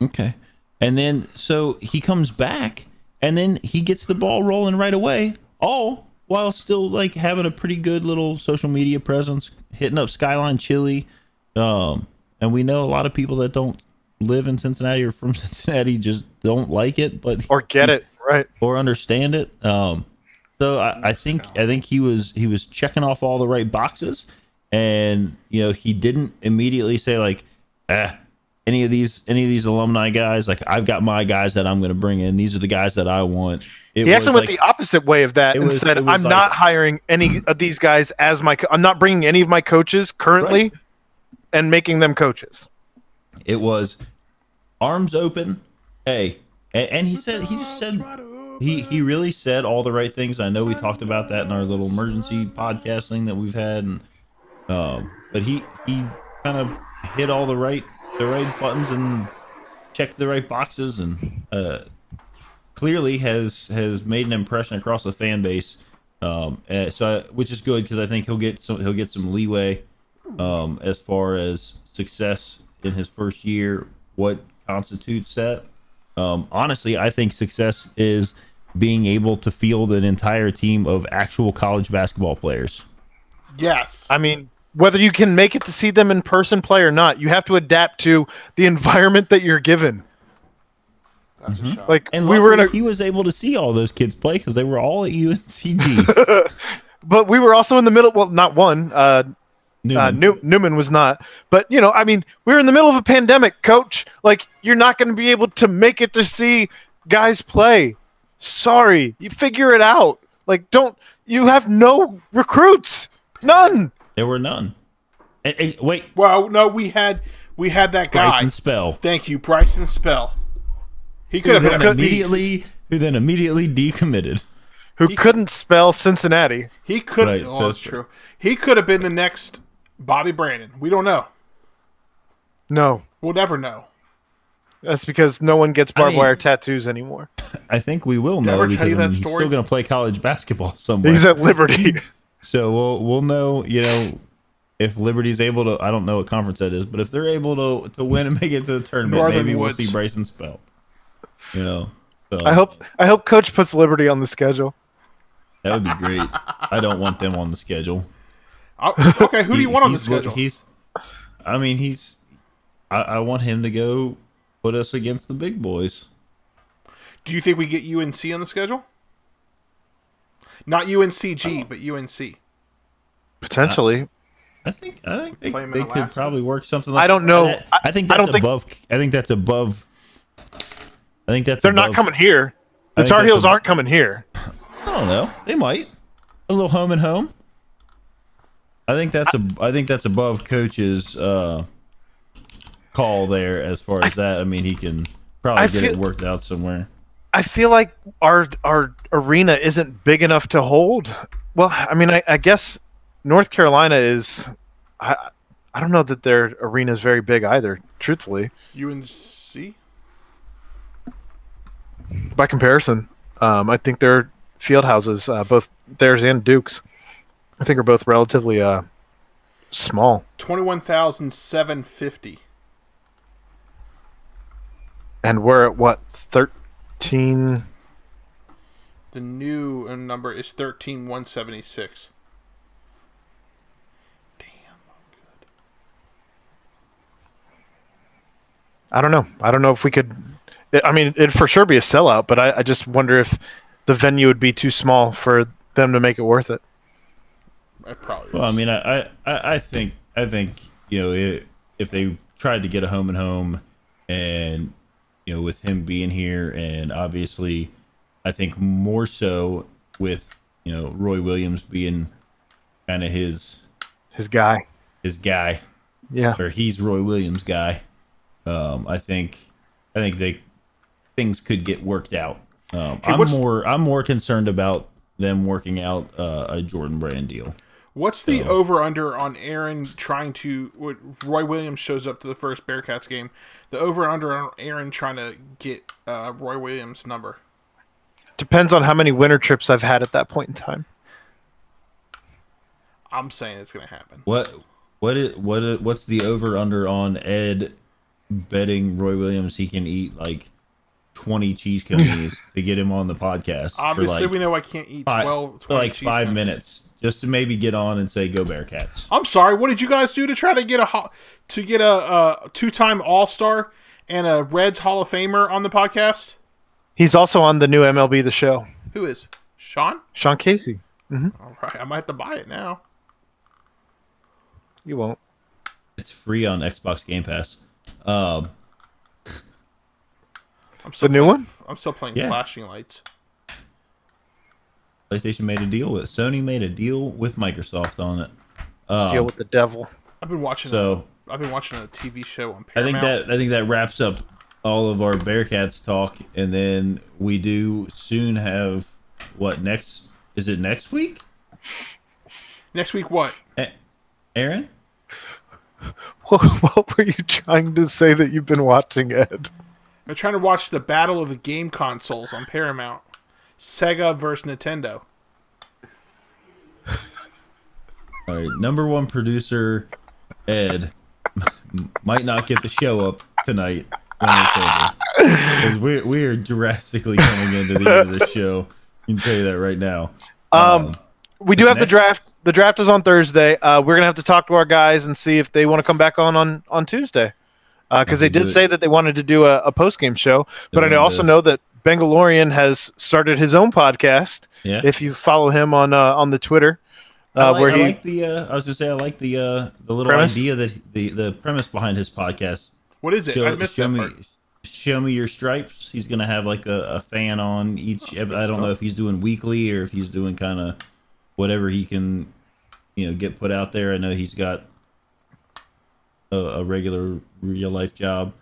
Okay. And then so he comes back, and then he gets the ball rolling right away. All while still like having a pretty good little social media presence, hitting up Skyline Chili. Um, and we know a lot of people that don't live in Cincinnati or from Cincinnati just don't like it, but Or get it right. or understand it. Um, so I, I think I think he was he was checking off all the right boxes, and you know he didn't immediately say like, ah, any of these any of these alumni guys like I've got my guys that I'm going to bring in. These are the guys that I want. It He actually was went like- the opposite way of that and was- said, "I'm like- not hiring any of these guys as my. Co- I'm not bringing any of my coaches currently, Right. and making them coaches." It was arms open. Hey, and, and he said he just said he he really said all the right things. I know we talked about that in our little emergency podcast thing that we've had, and um, but he he kind of hit all the right the right buttons and checked the right boxes, and uh, clearly has has made an impression across the fan base. Um, so I, which is good because I think he'll get some he'll get some leeway um, as far as success in his first year. What constitutes that? Um, honestly, I think success is being able to field an entire team of actual college basketball players. Yes. I mean, whether you can make it to see them in person play or not, you have to adapt to the environment that you're given. That's a shot. Like And we were in a, he was able to see all those kids play because they were all at UNCG. but we were also in the middle. Well, not one. Uh, uh, Newman. New, Newman was not. But you know, I mean, we're in the middle of a pandemic, coach. Like, you're not going to be able to make it to see guys play. Sorry, you figure it out. Like, don't you have no recruits? None. there were none. Eh, eh, wait, Well, no, we had we had that guy. Bryson Spell. Thank you, Bryson Spell. He could Who have been a beast. immediately, who then immediately decommitted. Who couldn't spell Cincinnati? He could. Right, have so oh, that's it's- true. He could have been the next Bobby Brannen. We don't know. No, We'll never know. that's because no one gets barbed mean- wire tattoos anymore. I think we will I know ever because tell you I mean, that he's story? still going to play college basketball somewhere. He's at Liberty. So we'll we'll know, you know, if Liberty's able to. I don't know what conference that is, but if they're able to to win and make it to the tournament, Northern maybe Woods. we'll see Bryson Spell. You know, so I hope I hope Coach puts Liberty on the schedule. that would be great. I don't want them on the schedule. I- okay, who do you want on the schedule? He's, I mean, he's. I, I want him to go put us against the big boys. Do you think we get UNC on the schedule? Not UNCG, but UNC. Potentially. I think I think they, Play him in they could last probably work something. like I don't know. I, I think I that's don't think- above. I think that's above. I think that's. They're above, not coming here. The Tar Heels a- aren't coming here. I don't know. They might. A little home and home. I think that's a. I think that's above coach's uh, call there as far as that. I mean, he can probably I get it worked out somewhere. I feel like our our arena isn't big enough to hold. Well, I mean, I, I guess North Carolina is. I I don't know that their arena is very big either. Truthfully, UNC? by comparison, um, I think their field houses, uh, both theirs and Duke's, I think are both relatively uh, small. 21,750. And we're at what thirteen? The new uh, number is 13,176. I don't know. I don't know if we could. I mean, it'd for sure be a sellout, but I, I just wonder if the venue would be too small for them to make it worth it. I probably Well, I mean, I, I- I, I think, I think, you know, i if they tried to get a home and home, and you know, with him being here, and obviously, I think more so with you know Roy Williams being kind of his His guy. his guy, Yeah. or he's Roy Williams' guy. Um, I think, I think they things could get worked out. Um, I'm more, I'm more concerned about them working out uh, a Jordan Brand deal. What's the over under on Aaron trying to? What Roy Williams shows up to the first Bearcats game. The over under on Aaron trying to get uh, Roy Williams' number. Depends on how many winter trips I've had at that point in time. I'm saying it's going to happen. What what is what i- what's the over under on Ed betting Roy Williams he can eat like twenty cheese cookies to get him on the podcast Obviously, like we know I can't eat five, 12, for like five cookies. minutes just to maybe get on and say go Bearcats. I'm sorry. What did you guys do to try to get a to get a, a two time All Star and a Reds Hall of Famer on the podcast? He's also on the new MLB The Show. Who is Sean? Sean Casey. All right, I might have to buy it now. You won't. It's free on Xbox Game Pass. Um, I'm still The new playing- one? I'm still playing Yeah. Flashing Lights. PlayStation made a deal with Sony made a deal with Microsoft on it. Um, Deal with the devil. I've been watching. so a, I've been watching a TV show on I think that I think that wraps up all of our Bearcats talk, and then we do soon have what next? Is it next week, next week. What? A- Aaron? What, what were you trying to say that you've been watching, Ed? I'm trying to watch the battle of the game consoles on Paramount. Sega versus Nintendo. All right, number one producer Ed might not get the show up tonight when it's over because we we are drastically coming into the end of the show. I can tell you that right now. Um, we do have the draft. The draft is on Thursday. Uh, we're gonna have to talk to our guys and see if they want to come back on on on Tuesday, because they did say that they wanted to do a, a post game show. But I also to- know that Bengalorian has started his own podcast. Yeah. If you follow him on uh, on the Twitter, I uh, like, where I he like the. Uh, I was gonna say I like the uh, the little Premise? idea that the the premise behind his podcast. What is it? I Show, missed show that me, part. show me your stripes. He's gonna have like a, a fan on each. ep- I don't know if he's doing weekly or if he's doing kind of whatever he can, you know, get put out there. I know he's got a, a regular real life job.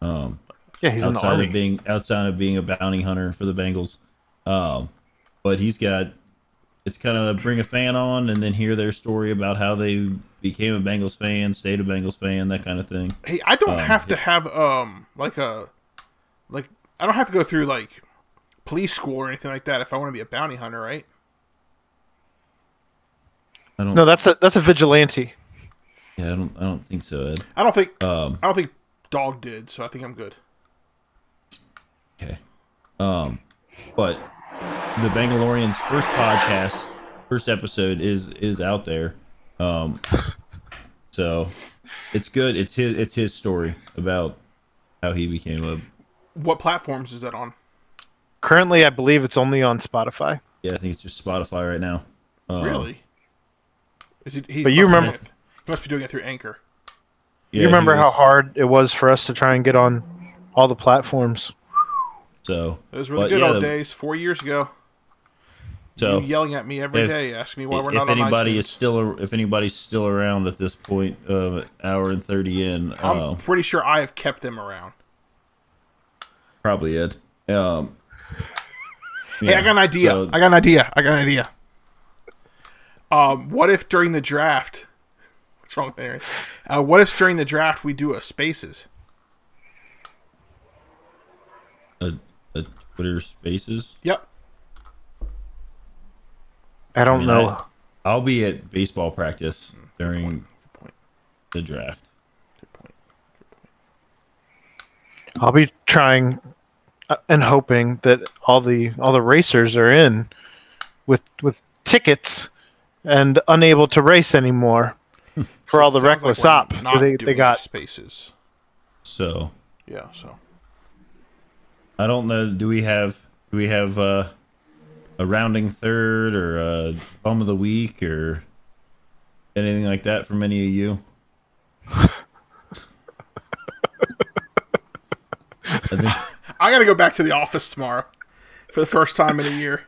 Um, yeah he's in the outside army. of being outside of being a bounty hunter for the Bengals. Um, but he's got it's kind of bring a fan on and then hear their story about how they became a Bengals fan, stayed a Bengals fan, that kind of thing. Hey, I don't Um, have to have um like a like I don't have to go through like police school or anything like that if I want to be a bounty hunter, right? I don't. No, that's a that's a vigilante. Yeah, I don't. I don't think so, Ed. I don't think Um, I don't think Dog did, so I think I'm good. Okay. Um, but the Bangalorean's first podcast, first episode is is out there. Um, so it's good. It's his it's his story about how he became a. What platforms is that on? Currently, I believe it's only on Spotify. Yeah, I think it's just Spotify right now. Um, really? Is it? He's But you remember- doing it- He must be doing it through Anchor. yeah, you remember he how hard it was for us to try and get on all the platforms? So It was really good yeah, old the- days, four years ago. So you yelling at me every if- day, asking me why we're if not on anybody iTunes. is still if anybody's still around at this point of an hour and 30 in I'm uh, pretty sure I have kept them around. probably ed um Hey, I got an idea. so- I got an idea. I got an idea. Um, what if during the draft? What's wrong there? Uh, what if during the draft we do a spaces? a, a twitter spaces Yep. I don't mean, know. I- i'll be at baseball practice during Good point. the draft Good point. I'll be trying uh, and hoping that all the all the racers are in with with tickets and unable to race anymore for all the Sounds like reckless we're op. not They, they got spaces. so Yeah. So i don't know do we have do we have uh a rounding third or a bum of the week or anything like that from any of you I think I got to go back to the office tomorrow for the first time in a year.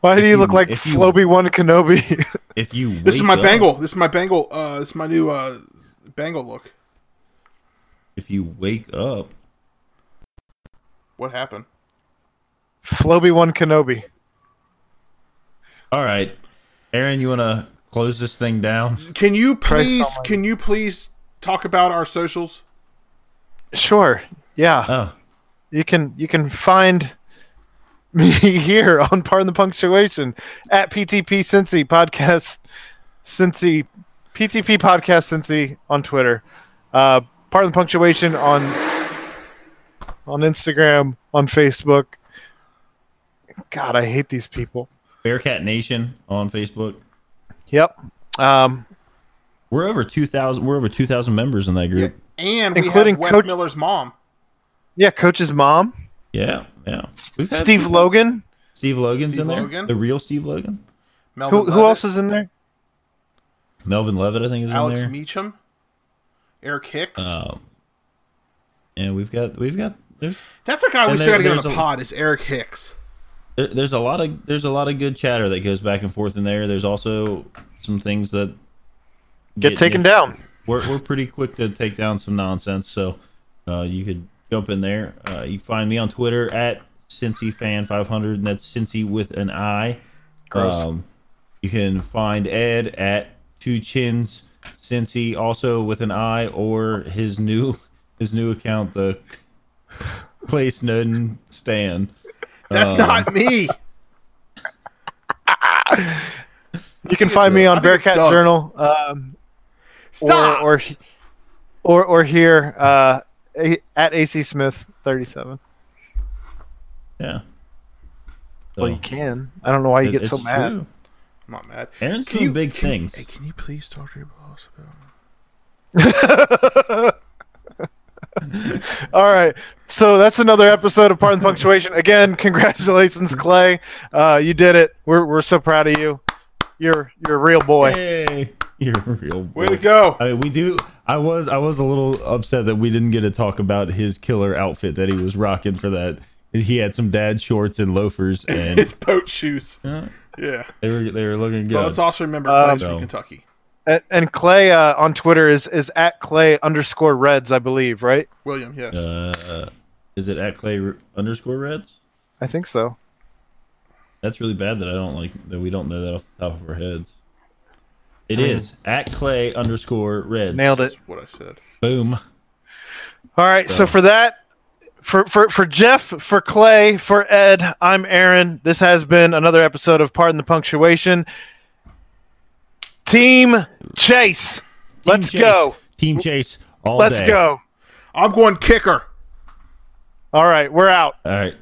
Why do you, you- look like if Floby One Kenobi? if you This is my up- Bengal. This is my bangle. Uh, this is my new uh, Bengal look. if you wake up What happened? Floby One Kenobi. All right, Aaron, you want to close this thing down? Can you please? Can you please talk about our socials? Sure. Yeah. Oh, you can you can find me here on Pardon the Punctuation at PTP Cincy Podcast Cincy PTP Podcast Cincy on Twitter. Uh Pardon the Punctuation on on Instagram, on Facebook. God, I hate these people. Bearcat Nation on Facebook. Yep. Um We're over two thousand. We're over two thousand members in that group. And we Including have Wes Coach- Miller's mom. yeah, coach's mom, Yeah, yeah. We've had Steve Logan. Steve Logan's Steve in there. Logan. The real Steve Logan. Melvin Who who Levett, else is in there? Melvin Levett, I think, is Alex in there. Alex Meacham, Eric Hicks. Um, and we've got we've got That's a guy we and still got to get on the a- pod. Is Eric Hicks? there, there's a lot of there's a lot of good chatter that goes back and forth in there. There's also some things that Get taken down. we're, we're pretty quick to take down some nonsense. So uh, you could jump in there. Uh, you find me on Twitter at CincyFan500, and that's Cincy with an I. Um, you can find Ed at Two Chins Cincy, also with an I, or his new his new account, the Clay Snowden Stan. That's Um, not me. You can find me on Bearcat Journal. Um, Stop. Or, or or or here uh, a- at AC Smith thirty seven. Yeah. Well, you can. I don't know why you it- get so it's mad. true. I'm not mad. Aaron's Can doing you- big can- things. Hey, can you please talk to your boss about? All right, so that's another episode of Pardon the Punctuation. Again, congratulations, Clay. Uh, you did it. We're we're so proud of you. You're you're a real boy. Hey, you're a real boy. Way to go. I mean, we do. I was. I was a little upset that we didn't get to talk about his killer outfit that he was rocking for that. He had some dad shorts and loafers, and His boat shoes. uh, Yeah. they were they were looking But good. let's also remember Um, from No. Kentucky. And, and Clay uh, on Twitter is is at Clay underscore Reds, I believe, right? William, yes. Uh, is it at Clay underscore Reds? I think so. That's really bad that I don't like that we don't know that off the top of our heads. It is at Clay underscore Red. Nailed it. That's what I said. Boom. All right, so for that, for for for Jeff, for Clay, for Ed, I'm Aaron. This has been another episode of Pardon the Punctuation. Team Chase. Let's Team Chase. go. Team Chase all Let's day. go. I'm going kicker. All right, we're out. All right.